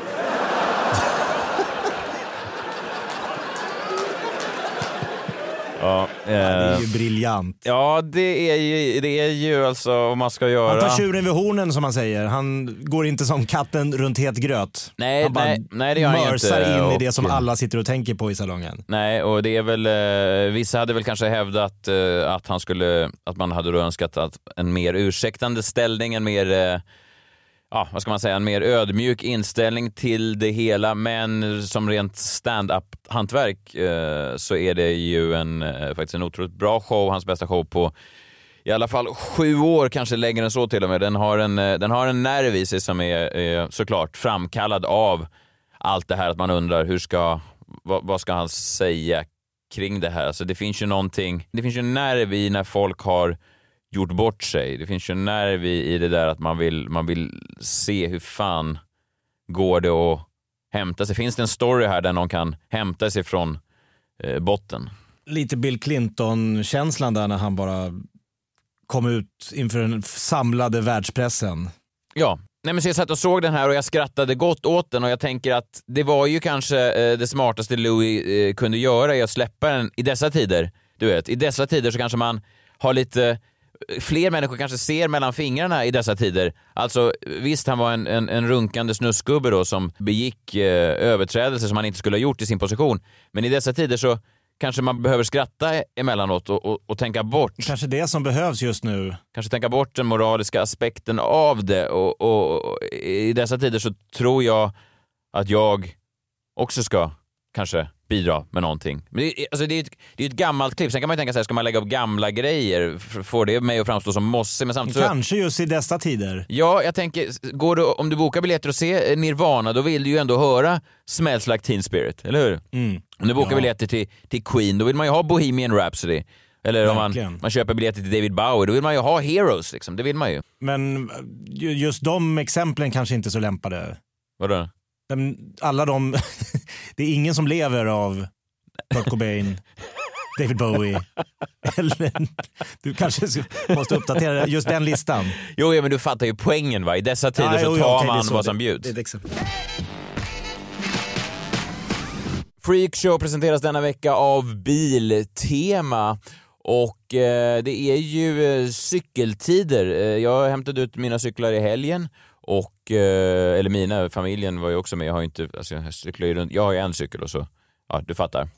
Ja, Det är eh, ju briljant. ja det, är ju, det är ju alltså om man ska göra... Han tar tjuren vid hornen som man säger. Han går inte som katten runt het gröt. Nej, han bara nej, nej, det gör han mörsar inte. in i det Och- som alla sitter och tänker på i salongen. Nej, och det är väl, eh, vissa hade väl kanske hävdat eh, att han skulle, att man hade önskat att en mer ursäktande ställning, en mer, eh, ja vad ska man säga, en mer ödmjuk inställning till det hela. Men som rent stand-up-hantverk eh, så är det ju en, eh, faktiskt en otroligt bra show, hans bästa show på i alla fall sju år, kanske längre än så till och med. Den har en, eh, den har en nerv i sig som är, är såklart framkallad av allt det här att man undrar hur ska, vad, vad ska han säga kring det här? Alltså det finns ju någonting, det finns ju en nerv i när folk har gjort bort sig. Det finns ju en nerv i, i det där att man vill, man vill se hur fan går det att hämta sig. Finns det en story här där någon kan hämta sig från eh, botten? Lite Bill Clinton-känslan där när han bara kom ut inför den samlade världspressen. Ja, Nej, men så jag satt och såg den här och jag skrattade gott åt den och jag tänker att det var ju kanske eh, det smartaste Louis eh, kunde göra i att släppa den i dessa tider. Du vet, i dessa tider så kanske man har lite Fler människor kanske ser mellan fingrarna i dessa tider. Alltså visst, han var en, en, en runkande snuskgubbe då som begick eh, överträdelser som han inte skulle ha gjort i sin position. Men i dessa tider så kanske man behöver skratta emellanåt och, och, och tänka bort Kanske det som behövs just nu. kanske tänka bort den moraliska aspekten av det och, och, och i dessa tider så tror jag att jag också ska kanske bidra med någonting. Men det, är- alltså det, är ett, det är ett gammalt klipp, sen kan man ju tänka sig, ska man lägga upp gamla grejer? Får det mig att framstå som mossig? Men samtidigt så, Kanske just i dessa tider. Ja, jag tänker, går du, om du bokar biljetter och ser Nirvana, då vill du ju ändå höra Smells Like Teen Spirit, eller hur? Mm. Om du bokar Ja. biljetter till, till Queen, då vill man ju ha Bohemian Rhapsody. Eller om man, man köper biljetter till David Bowie, då vill man ju ha Heroes. Liksom. Det vill man ju. Men ju- just de exemplen kanske inte är så lämpade. Vadå? Alla de... det är ingen som lever av Kurt Cobain, David Bowie. Eller, du kanske måste uppdatera just den listan. Jo, ja, men du fattar ju poängen va. I dessa tider Ja, så jo, tar ja, är man så. vad som bjuds. Freakshow presenteras denna vecka av Biltema. Och eh, det är ju eh, cykeltider. Eh, jag hämtade ut mina cyklar i helgen. Och, eh, eller mina, familjen var ju också med. Jag har ju inte, alltså jag cyklar ju runt, jag har ju en cykel och så, ja du fattar.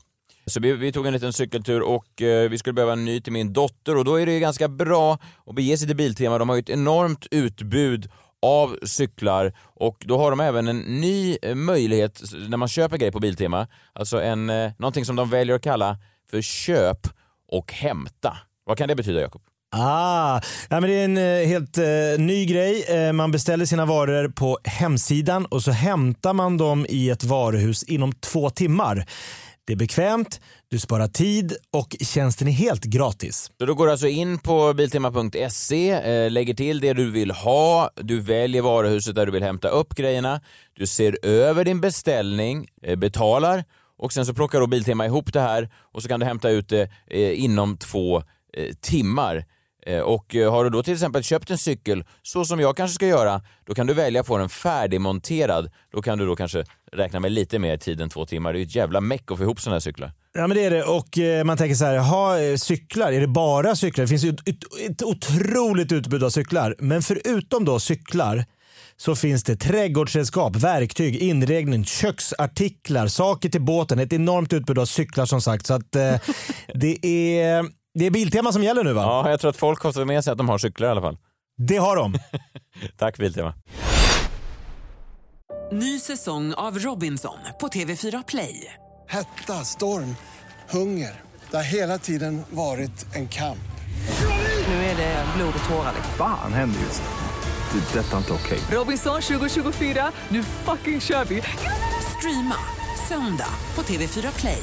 Så vi, vi tog en liten cykeltur och eh, vi skulle behöva en ny till min dotter och då är det ju ganska bra att bege sig till Biltema. De har ju ett enormt utbud av cyklar och då har de även en ny eh, möjlighet när man köper grejer på Biltema. Alltså en, eh, någonting som de väljer att kalla för köp och hämta. Vad kan det betyda Jakob? Ah, ja, men det är en eh, helt eh, ny grej. Eh, man beställer sina varor på hemsidan och så hämtar man dem i ett varuhus inom två timmar. Det är bekvämt, du sparar tid och tjänsten är helt gratis. Så då går du alltså in på biltema.se, eh, lägger till det du vill ha, du väljer varuhuset där du vill hämta upp grejerna, du ser över din beställning, eh, betalar och sen så plockar då Biltema ihop det här och så kan du hämta ut det eh, inom två eh, timmar. Eh, och eh, har du då till exempel köpt en cykel, så som jag kanske ska göra, då kan du välja att få den färdigmonterad. Då kan du då kanske räkna med lite mer tid än två timmar. Det är ju ett jävla meck att få ihop sådana här cyklar. Ja men det är det och eh, man tänker så här, ha eh, cyklar, är det bara cyklar? Det finns ju ett, ett, ett otroligt utbud av cyklar. Men förutom då cyklar så finns det trädgårdsredskap, verktyg, inredning, köksartiklar, saker till båten. Ett enormt utbud av cyklar som sagt. Så att, eh, det, är, det är Biltema som gäller nu va? Ja, jag tror att folk har med sig att de har cyklar i alla fall. Det har de. Tack Biltema. Ny säsong av Robinson på TV4 Play. Hetta, storm, hunger. Det har hela tiden varit en kamp. Nu är det blod och tårar. Fan händer just nu. Det. är Detta är inte okej. Robinson 2024, nu fucking kör vi! Streama söndag på TV4 Play.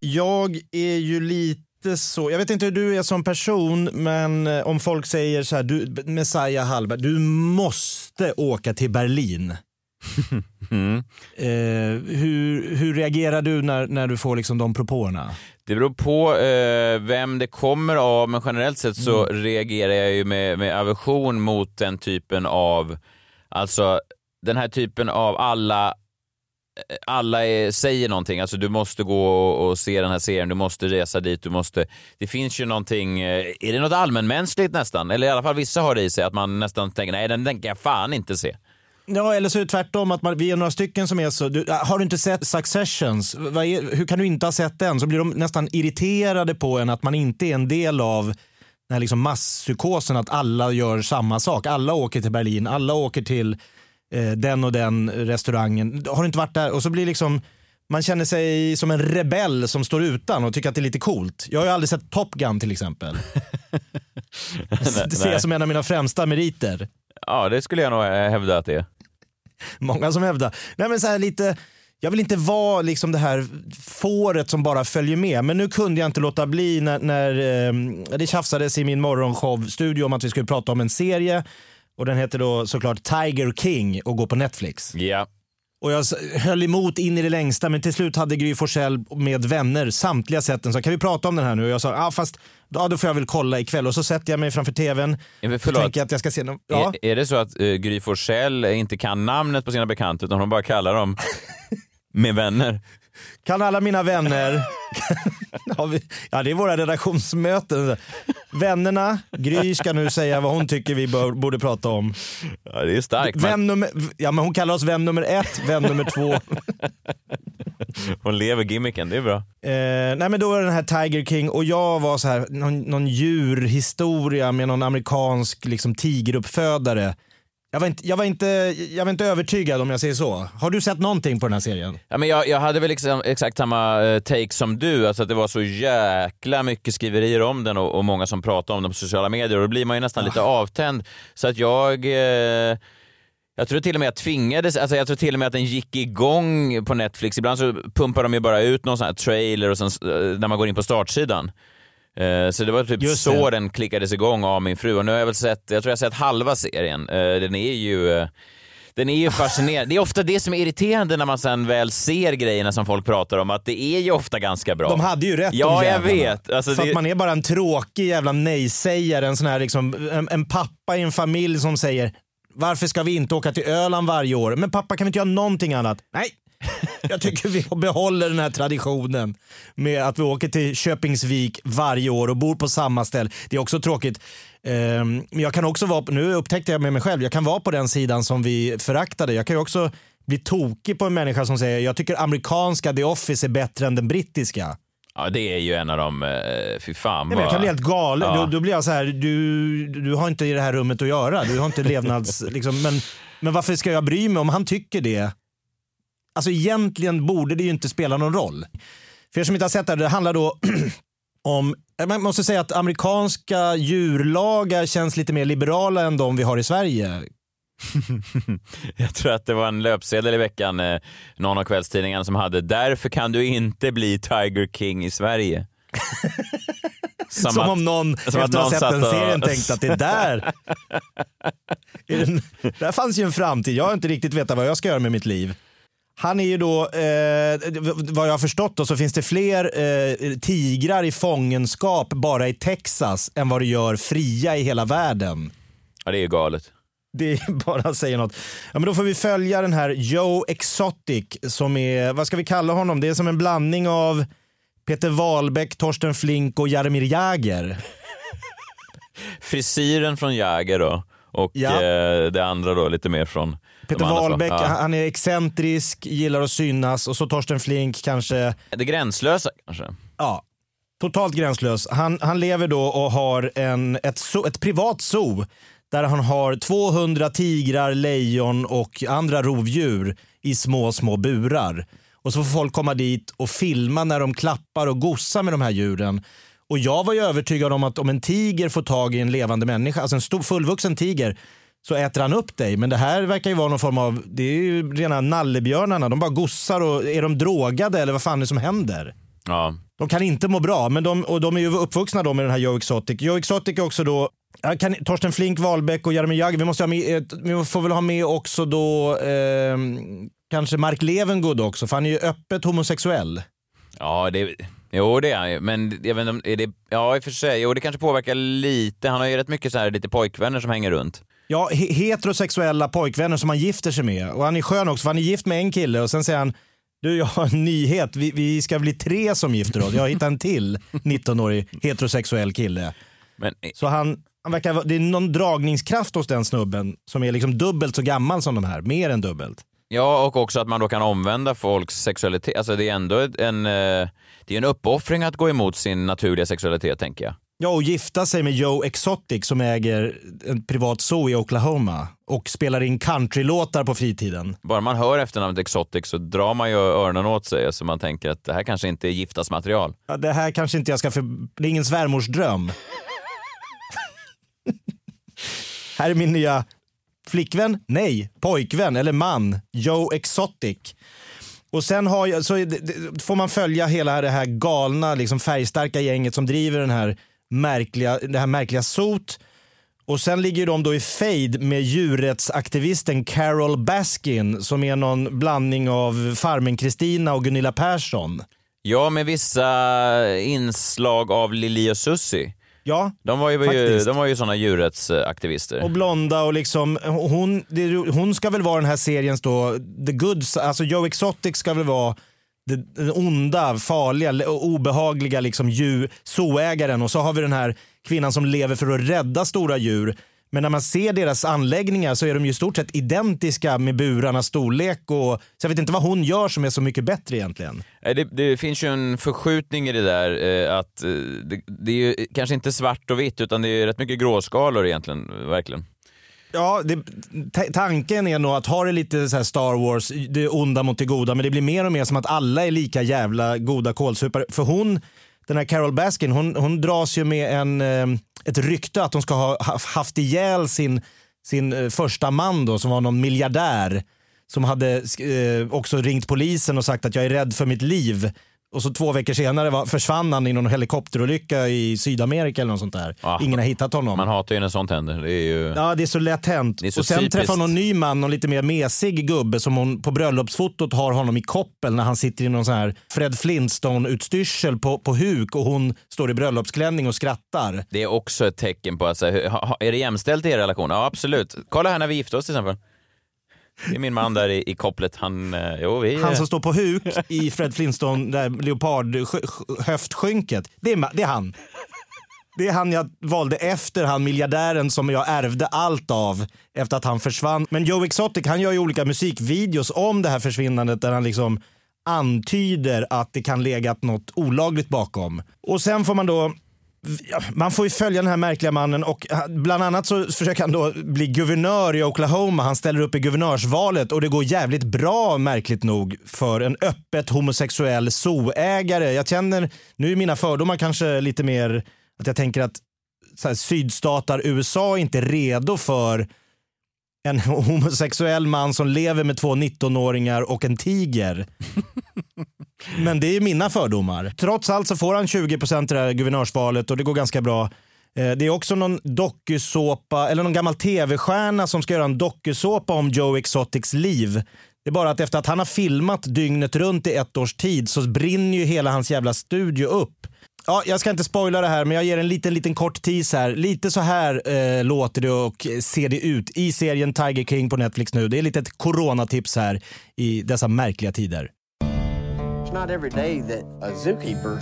Jag är ju lite så, jag vet inte hur du är som person, men eh, om folk säger så här, du, Messiah Hallberg, du måste åka till Berlin. eh, hur, hur reagerar du när, när du får liksom de propåerna? Det beror på eh, vem det kommer av, men generellt sett så reagerar jag ju med, med aversion mot den typen av, alltså den här typen av alla alla är, säger någonting, alltså du måste gå och, se den här serien, du måste resa dit, du måste... Det finns ju någonting, eh, är det något allmänmänskligt nästan? Eller i alla fall vissa har det i sig, att man nästan tänker nej den, den kan jag fan inte se. Ja, eller så är det tvärtom, att man, vi är några stycken som är så, du, ah, har du inte sett Successions? Vad är, hur kan du inte ha sett den? Så blir de nästan irriterade på en att man inte är en del av den här liksom masspsykosen att alla gör samma sak. Alla åker till Berlin, alla åker till eh, den och den restaurangen. Har du inte varit där? Och så blir liksom man känner sig som en rebell som står utan och tycker att det är lite coolt. Jag har ju aldrig sett Top Gun till exempel. det ser jag som en av mina främsta meriter. Ja, det skulle jag nog eh, hävda att det är. Många som hävdar. Nej, men så här lite, jag vill inte vara liksom det här fåret som bara följer med. Men nu kunde jag inte låta bli när, när eh, det tjafsades i min morgonshow-studio om att vi skulle prata om en serie. Och den heter då såklart Tiger King och går på Netflix. Ja. Och jag höll emot in i det längsta men till slut hade Gry Forssell med vänner samtliga sett den. Så kan vi prata om den här nu? Och jag sa, ah, fast ja, då får jag väl kolla ikväll. Och så sätter jag mig framför tvn. Ja, förlåt. tänker att jag ska se den. Ja. Är, är det så att uh, Gry Forssell inte kan namnet på sina bekanta utan hon bara kallar dem med vänner? Kan alla mina vänner... ja, det är våra redaktionsmöten. Vännerna, Gry ska nu säga vad hon tycker vi bör, borde prata om. Ja, det är starkt. men Vän nummer, ja, men hon kallar oss vän nummer ett, vän nummer två. Hon lever gimmicken, det är bra. Eh, nej men då var det den här Tiger King och jag var så här, någon, någon djurhistoria med någon amerikansk liksom, tigeruppfödare. Jag var, inte, jag, var inte, jag var inte övertygad om jag säger så. Har du sett någonting på den här serien? Ja, men jag, jag hade väl liksom, exakt samma eh, take som du, alltså att det var så jäkla mycket skriverier om den och, och många som pratade om den på sociala medier och då blir man ju nästan lite avtänd. Så att jag... Eh, jag tror till och med jag tvingades, alltså jag tror till och med att den gick igång på Netflix. Ibland så pumpar de ju bara ut någon sån här trailer och sen, eh, när man går in på startsidan. Eh, Så det var typ Just så det. den klickades igång av min fru och nu har jag väl sett, jag tror jag har sett halva serien. Eh, Den är ju eh, den är ju fascinerande. Det är ofta det som är irriterande när man sen väl ser grejerna som folk pratar om, att det är ju ofta ganska bra. De hade ju rätt Ja, jag vet. Alltså, så det- att man är bara en tråkig jävla nej-sägare. En, sån här liksom, en, en pappa i en familj som säger varför ska vi inte åka till Öland varje år? Men pappa kan vi inte göra någonting annat? Nej, jag tycker vi behåller den här traditionen med att vi åker till Köpingsvik varje år och bor på samma ställe. Det är också tråkigt. Ehm, Men jag kan också vara, nu upptäckte jag med mig själv, jag kan vara på den sidan som vi föraktade. Jag kan ju också bli tokig på en människa som säger jag tycker amerikanska The Office är bättre än den brittiska. Ja, det är ju en av de, eh, fy fan Nej, men jag vad- kan bli helt galen. Ja. Då, då blir jag så här, du, du har inte i det här rummet att göra. Du har inte levnads... liksom, men, men varför ska jag bry mig om han tycker det? Alltså egentligen borde det ju inte spela någon roll. För er som inte har sett det, här, det handlar då om... Man måste säga att amerikanska djurlagar känns lite mer liberala än de vi har i Sverige. Jag tror att det var en löpsedel i veckan, eh, någon av kvällstidningarna som hade “Därför kan du inte bli Tiger King i Sverige”. Som, Som att- om någon som efter att ha sett den och- serien tänkte att det där, är den, där fanns ju en framtid. Jag har inte riktigt vetat vad jag ska göra med mitt liv. Han är ju då, eh, vad jag har förstått då, så finns det fler eh, tigrar i fångenskap bara i Texas än vad det gör fria i hela världen. Ja, det är ju galet. Det är bara säga något. Ja, men då får vi följa den här Joe Exotic som är, vad ska vi kalla honom? Det är som en blandning av Peter Wahlbeck, Torsten Flink och Jaromir Jagr. Frisyren från Jäger då och Ja. eh, det andra då lite mer från Peter. Wahlbeck, Ja. han är excentrisk, gillar att synas och så Torsten Flink kanske, Det gränslösa kanske. ja, totalt gränslös. Han, han lever då och har en, ett, zoo, ett privat zoo där han har 200 tigrar, lejon och andra rovdjur i små, små burar. Och så får folk komma dit och filma när de klappar och gossar med de här djuren. Och jag var ju övertygad om att om en tiger får tag i en levande människa, alltså en stor fullvuxen tiger, så äter han upp dig. Men det här verkar ju vara någon form av, det är ju rena nallebjörnarna. De bara gossar och är de drogade eller vad fan är det som händer? Ja. De kan inte må bra, men de, och de är ju uppvuxna då med den här Joe Exotic. Joe Exotic är också då kan, Torsten Flink, Wahlbeck och Jaromir Jagr. Vi, måste ha med, ett- vi får väl ha med också då eh, kanske Mark Levengood också, för han är ju öppet homosexuell. Ja, det, jo det är han ju. Men jag vet inte är det, ja i och för sig, jo det kanske påverkar lite. Han har ju rätt mycket så här lite pojkvänner som hänger runt. Ja, he- heterosexuella pojkvänner som han gifter sig med. Och han är skön också, för han är gift med en kille och sen säger han du, jag har en nyhet. Vi, vi ska bli tre som gifter oss. Jag har hittat en till 19-årig heterosexuell kille. Men, Så han, han verkar, det är någon dragningskraft hos den snubben som är liksom dubbelt så gammal som de här. Mer än dubbelt. Ja, och också att man då kan omvända folks sexualitet. Alltså det är ändå en, eh, det är en uppoffring att gå emot sin naturliga sexualitet, tänker jag. Ja, och gifta sig med Joe Exotic som äger en privat zoo i Oklahoma och spelar in countrylåtar på fritiden. Bara man hör efternamnet Exotic så drar man ju öronen åt sig, så man tänker att det här kanske inte är giftasmaterial. Ja, det här kanske inte jag ska för... Det är ingen svärmorsdröm. här är min nya flickvän, nej, pojkvän eller man, Joe Exotic. Och sen har jag, så får man följa hela det här galna, liksom färgstarka gänget som driver den här märkliga, det här märkliga sot. Och sen ligger de då i fejd med djurrättsaktivisten Carol Baskin som är någon blandning av Farmen-Kristina och Gunilla Persson. Ja, med vissa inslag av Lili och Susie. Ja, De var ju, Faktiskt. de var ju såna djurrättsaktivister. och blonda och liksom, hon, det, hon ska väl vara den här seriens då, the goods, alltså Joe Exotic ska väl vara den onda, farliga, obehagliga liksom djur, zooägaren och så har vi den här kvinnan som lever för att rädda stora djur. Men när man ser deras anläggningar så är de ju i stort sett identiska med burarnas storlek och så jag vet inte vad hon gör som är så mycket bättre egentligen. Det, det finns ju en förskjutning i det där eh, att eh, det, det är ju kanske inte svart och vitt utan det är rätt mycket gråskalor egentligen, verkligen. Ja, det, tanken är nog att ha det lite så här Star Wars, det onda mot det goda, men det blir mer och mer som att alla är lika jävla goda kålsupare. För hon, den här Carol Baskin, hon, hon dras ju med en, eh, ett rykte att hon ska ha haft ihjäl sin, sin eh, första man då, som var någon miljardär. Som hade eh, också ringt polisen och sagt att jag är rädd för mitt liv. Och så två veckor senare var, försvann han i någon helikopterolycka i Sydamerika eller något sånt där. Ah, Ingen har hittat honom. Man hatar ju när sånt händer. Det är ju... Ja, det är så lätt hänt. Och sen typiskt. träffar hon någon ny man, någon lite mer mesig gubbe som hon på bröllopsfotot har honom i koppel när han sitter i någon sån här Fred Flintstone-utstyrsel på, på huk och hon står i bröllopsklänning och skrattar. Det är också ett tecken på att, så här, är det jämställt i er relation? Ja, absolut. Kolla här när vi gifte oss till exempel. Det är min man där i, i kopplet. Han, eh, jo, vi... Han som står på huk i Fred Flintstone, där leopardhöftskynket, det är, det är han. Det är han jag valde efter han miljardären som jag ärvde allt av efter att han försvann. Men Joe Exotic han gör ju olika musikvideos om det här försvinnandet där han liksom antyder att det kan legat något olagligt bakom. Och sen får man då man får ju följa den här märkliga mannen och eh, bland annat så försöker han då bli guvernör i Oklahoma. Han ställer upp i guvernörsvalet och det går jävligt bra märkligt nog för en öppet homosexuell zooägare. Jag känner, nu är mina fördomar kanske lite mer att jag tänker att så här, sydstatar USA är inte redo för en homosexuell man som lever med två 19-åringar och en tiger. Men det är mina fördomar. Trots allt så får han 20 procent i det här guvernörsvalet och det går ganska bra. Eh, Det är också någon dokusåpa, eller någon gammal tv-stjärna som ska göra en dokusåpa om Joe Exotics liv. Det är bara att efter att han har filmat dygnet runt i ett års tid så brinner ju hela hans jävla studio upp. Ja, jag ska inte spoila det här, men jag ger en liten, liten kort tease här. Lite så här eh, låter det och ser det ut i serien Tiger King på Netflix nu. Det är lite ett coronatips här i dessa märkliga tider. It's not every day that a zookeeper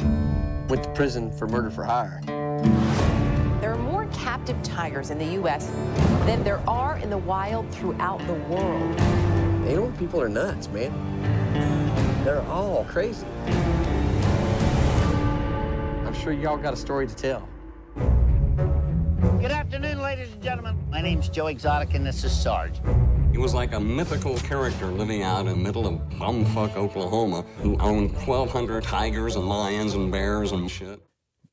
went to prison for murder for hire. There are more captive tigers in the U.S. than there are in the wild throughout the world. You know, people are nuts, man. They're all crazy. Sure y'all got a story to tell. Good afternoon, ladies and gentlemen. My name's Joe Exotic, and this is Sarge. He was like a mythical character living out in the middle of bumfuck Oklahoma who owned 1,200 tigers and lions and bears and shit.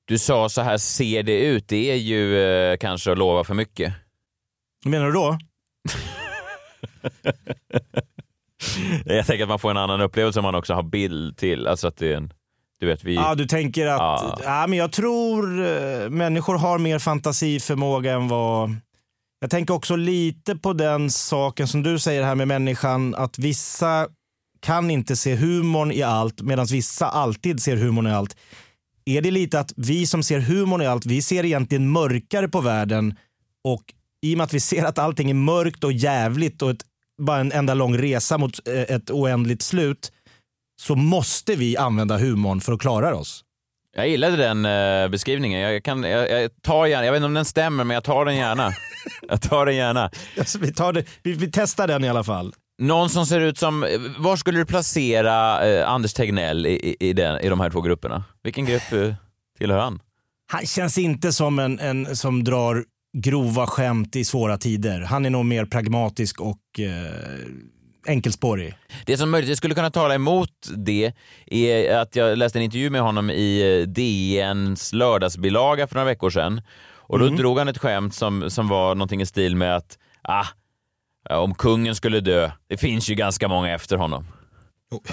Du sa så här ser det ut. Det är ju eh, kanske att lova för mycket. Vad menar du då? Jag tänker att man får en annan upplevelse om man också har bild till. Alltså att det är en... Du vet, vi... Ja, du tänker att... Ja. Ja. men jag tror eh, människor har mer fantasiförmåga än vad... Jag tänker också lite på den saken som du säger här med människan, att vissa kan inte se humorn i allt medan vissa alltid ser humorn i allt. Är det lite att vi som ser humorn i allt, vi ser egentligen mörkare på världen och i och med att vi ser att allting är mörkt och jävligt och ett, bara en enda lång resa mot eh, ett oändligt slut så måste vi använda humorn för att klara oss. Jag gillade den eh, beskrivningen. Jag, kan, jag, jag tar gärna, jag vet inte om den stämmer, men jag tar den gärna. Jag tar den gärna. Alltså, vi, tar det, vi, vi testar den i alla fall. Någon som ser ut som... Var skulle du placera eh, Anders Tegnell i, i, i, den, i de här två grupperna? Vilken grupp eh, tillhör han? Han känns inte som en, en som drar grova skämt i svåra tider. Han är nog mer pragmatisk och eh, enkelspårig. Det som möjligtvis skulle kunna tala emot det är att jag läste en intervju med honom i eh, DNs lördagsbilaga för några veckor sedan. Och då Mm. drog han ett skämt som, som var någonting i stil med att ah, om kungen skulle dö, det finns ju ganska många efter honom.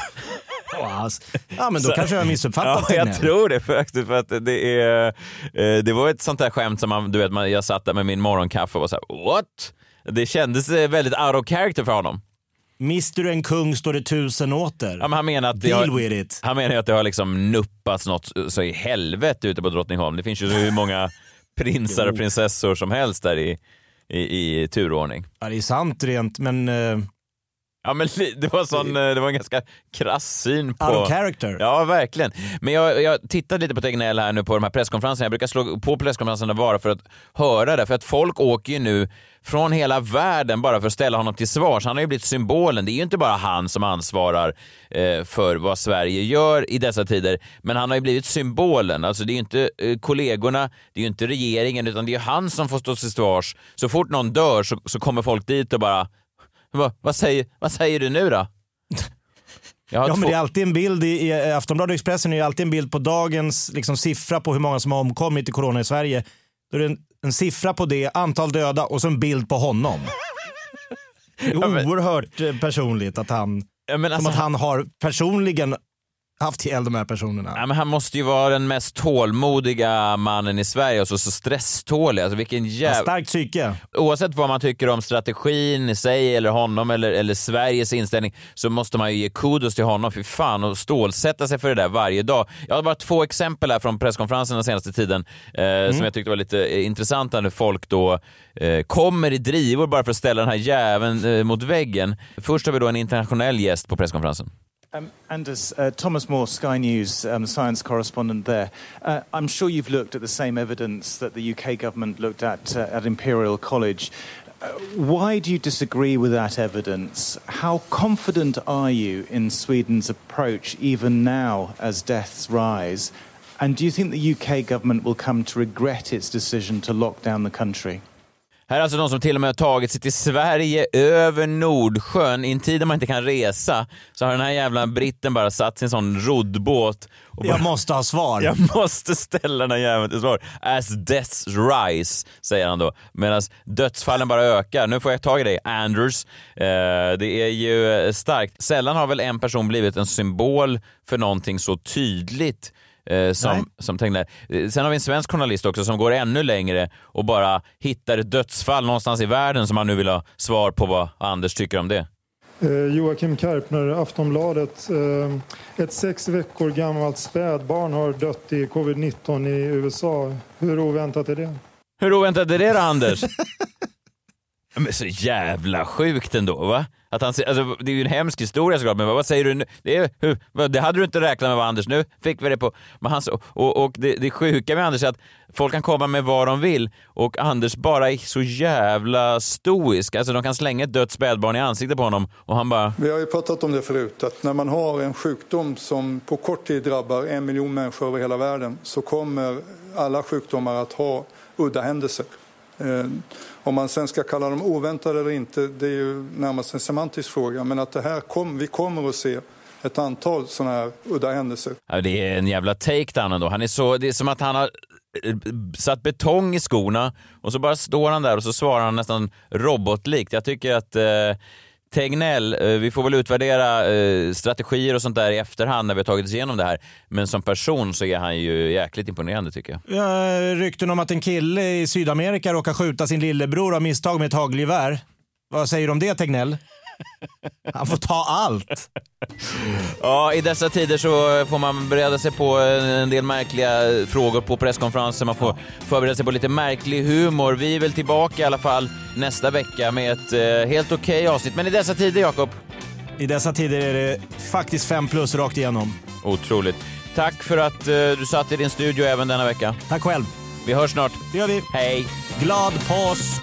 Ja, men då Så- kanske jag har missuppfattat Ja, jag Tegnell. tror det faktiskt. För att det, är, eh, det var ett sånt där skämt som man, du vet, jag satt där med min morgonkaffe och var så här, what? Det kändes eh, väldigt out of character för honom. Mister du en kung står det tusen åter. Ja, men han menar att Deal har, with it. Han menar att det har liksom nuppats något så i helvete ute på Drottningholm. Det finns ju hur många prinsar och prinsessor som helst där i, i, i turordning. Ja, det är sant rent, men... eh, Ja, men det var, sån, eh, det var en ganska krass syn på... Out of character. Ja, verkligen. Men jag, jag tittade lite på Tegnell här nu på de här presskonferenserna. Jag brukar slå på presskonferenserna bara för att höra det. För att folk åker ju nu från hela världen bara för att ställa honom till svars. Han har ju blivit symbolen. Det är ju inte bara han som ansvarar eh, för vad Sverige gör i dessa tider. Men han har ju blivit symbolen. Alltså det är ju inte eh, kollegorna, det är ju inte regeringen, utan det är ju han som får stå till svars. Så fort någon dör så, så kommer folk dit och bara Va, vad, säger, vad säger du nu då? Ja, men två- det är alltid en bild i, i Aftonbladet och Expressen är ju alltid en bild på dagens liksom, siffra på hur många som har omkommit i corona i Sverige. Då är det en, en siffra på det, antal döda och så en bild på honom. Det är oerhört eh, personligt att han, som alltså- att han har personligen haft ihjäl de här personerna. Ja, men han måste ju vara den mest tålmodiga mannen i Sverige och så, så stresstålig. Alltså vilken Ja, jävla... starkt psyke. Oavsett vad man tycker om strategin i sig eller honom eller, eller Sveriges inställning så måste man ju ge kudos till honom. Fy fan och stålsätta sig för det där varje dag. Jag har bara två exempel här från presskonferensen den senaste tiden eh, som jag tyckte var lite eh, intressanta när folk då eh, kommer i drivor bara för att ställa den här jäveln eh, mot väggen. Först har vi då en internationell gäst på presskonferensen. Um, Anders, uh, Thomas Moore, Sky News, um, science correspondent there. Uh, I'm sure you've looked at the same evidence that the UK government looked at uh, at Imperial College. Uh, why do you disagree with that evidence? How confident are you in Sweden's approach, even now as deaths rise? And do you think the UK government will come to regret its decision to lock down the country? Här är alltså de som till och med har tagit sig till Sverige över Nordsjön i en tid där man inte kan resa. Så har den här jävla britten bara satt sin sån roddbåt. Och Jag bara, måste ha svar. jag måste ställa den här jäveln till svar. As deaths rise, säger han då. Medan dödsfallen bara ökar. Nu får jag tag i dig, Anders. Eh, det är ju starkt. Sällan har väl en person blivit en symbol för någonting så tydligt eh, Nej. som, som Tegnell. Eh, Sen har vi en svensk journalist också som går ännu längre och bara hittar ett dödsfall någonstans i världen som han nu vill ha svar på vad Anders tycker om det. Eh, Joakim Karpner, Aftonbladet. Eh, ett sex veckor gammalt spädbarn har dött i covid-19 i USA. Hur oväntat är det? Hur oväntat är det då, Anders? Men så jävla sjukt ändå, va? Att han, alltså, det är ju en hemsk historia såklart, men vad, säger du nu? Det, är, hur, det hade du inte räknat med, va, Anders? Nu fick vi det på... Men han, och och det, det sjuka med Anders är att folk kan komma med vad de vill och Anders bara är så jävla stoisk. Alltså de kan slänga ett dött spädbarn i ansiktet på honom och han bara... Vi har ju pratat om det förut, att när man har en sjukdom som på kort tid drabbar en miljon människor över hela världen så kommer alla sjukdomar att ha udda händelser. Eh, om man sen ska kalla dem oväntade eller inte, det är ju närmast en semantisk fråga. Men att det här kom, vi kommer att se ett antal sådana här udda händelser. Ja, det är en jävla takedown ändå. Han är så, det är som att han har eh, satt betong i skorna och så bara står han där och så svarar han nästan robotlikt. Jag tycker att eh, Tegnell, eh, vi får väl utvärdera eh, strategier och sånt där i efterhand när vi har tagit oss igenom det här. Men som person så är han ju jäkligt imponerande tycker jag. Ja, rykten om att en kille i Sydamerika råkar skjuta sin lillebror av misstag med ett hagelgevär. Vad säger du om det Tegnell? Han får ta allt. Ja, i dessa tider så får man bereda sig på en del märkliga frågor på presskonferenser. Man får förbereda sig på lite märklig humor. Vi är väl tillbaka i alla fall nästa vecka med ett eh, helt okej avsnitt. Men i dessa tider, Jakob? I dessa tider är det faktiskt fem plus rakt igenom. Otroligt. Tack för att eh, du satt i din studio även denna vecka. Tack själv. Vi hörs snart. Det gör vi. Hej. Glad påsk!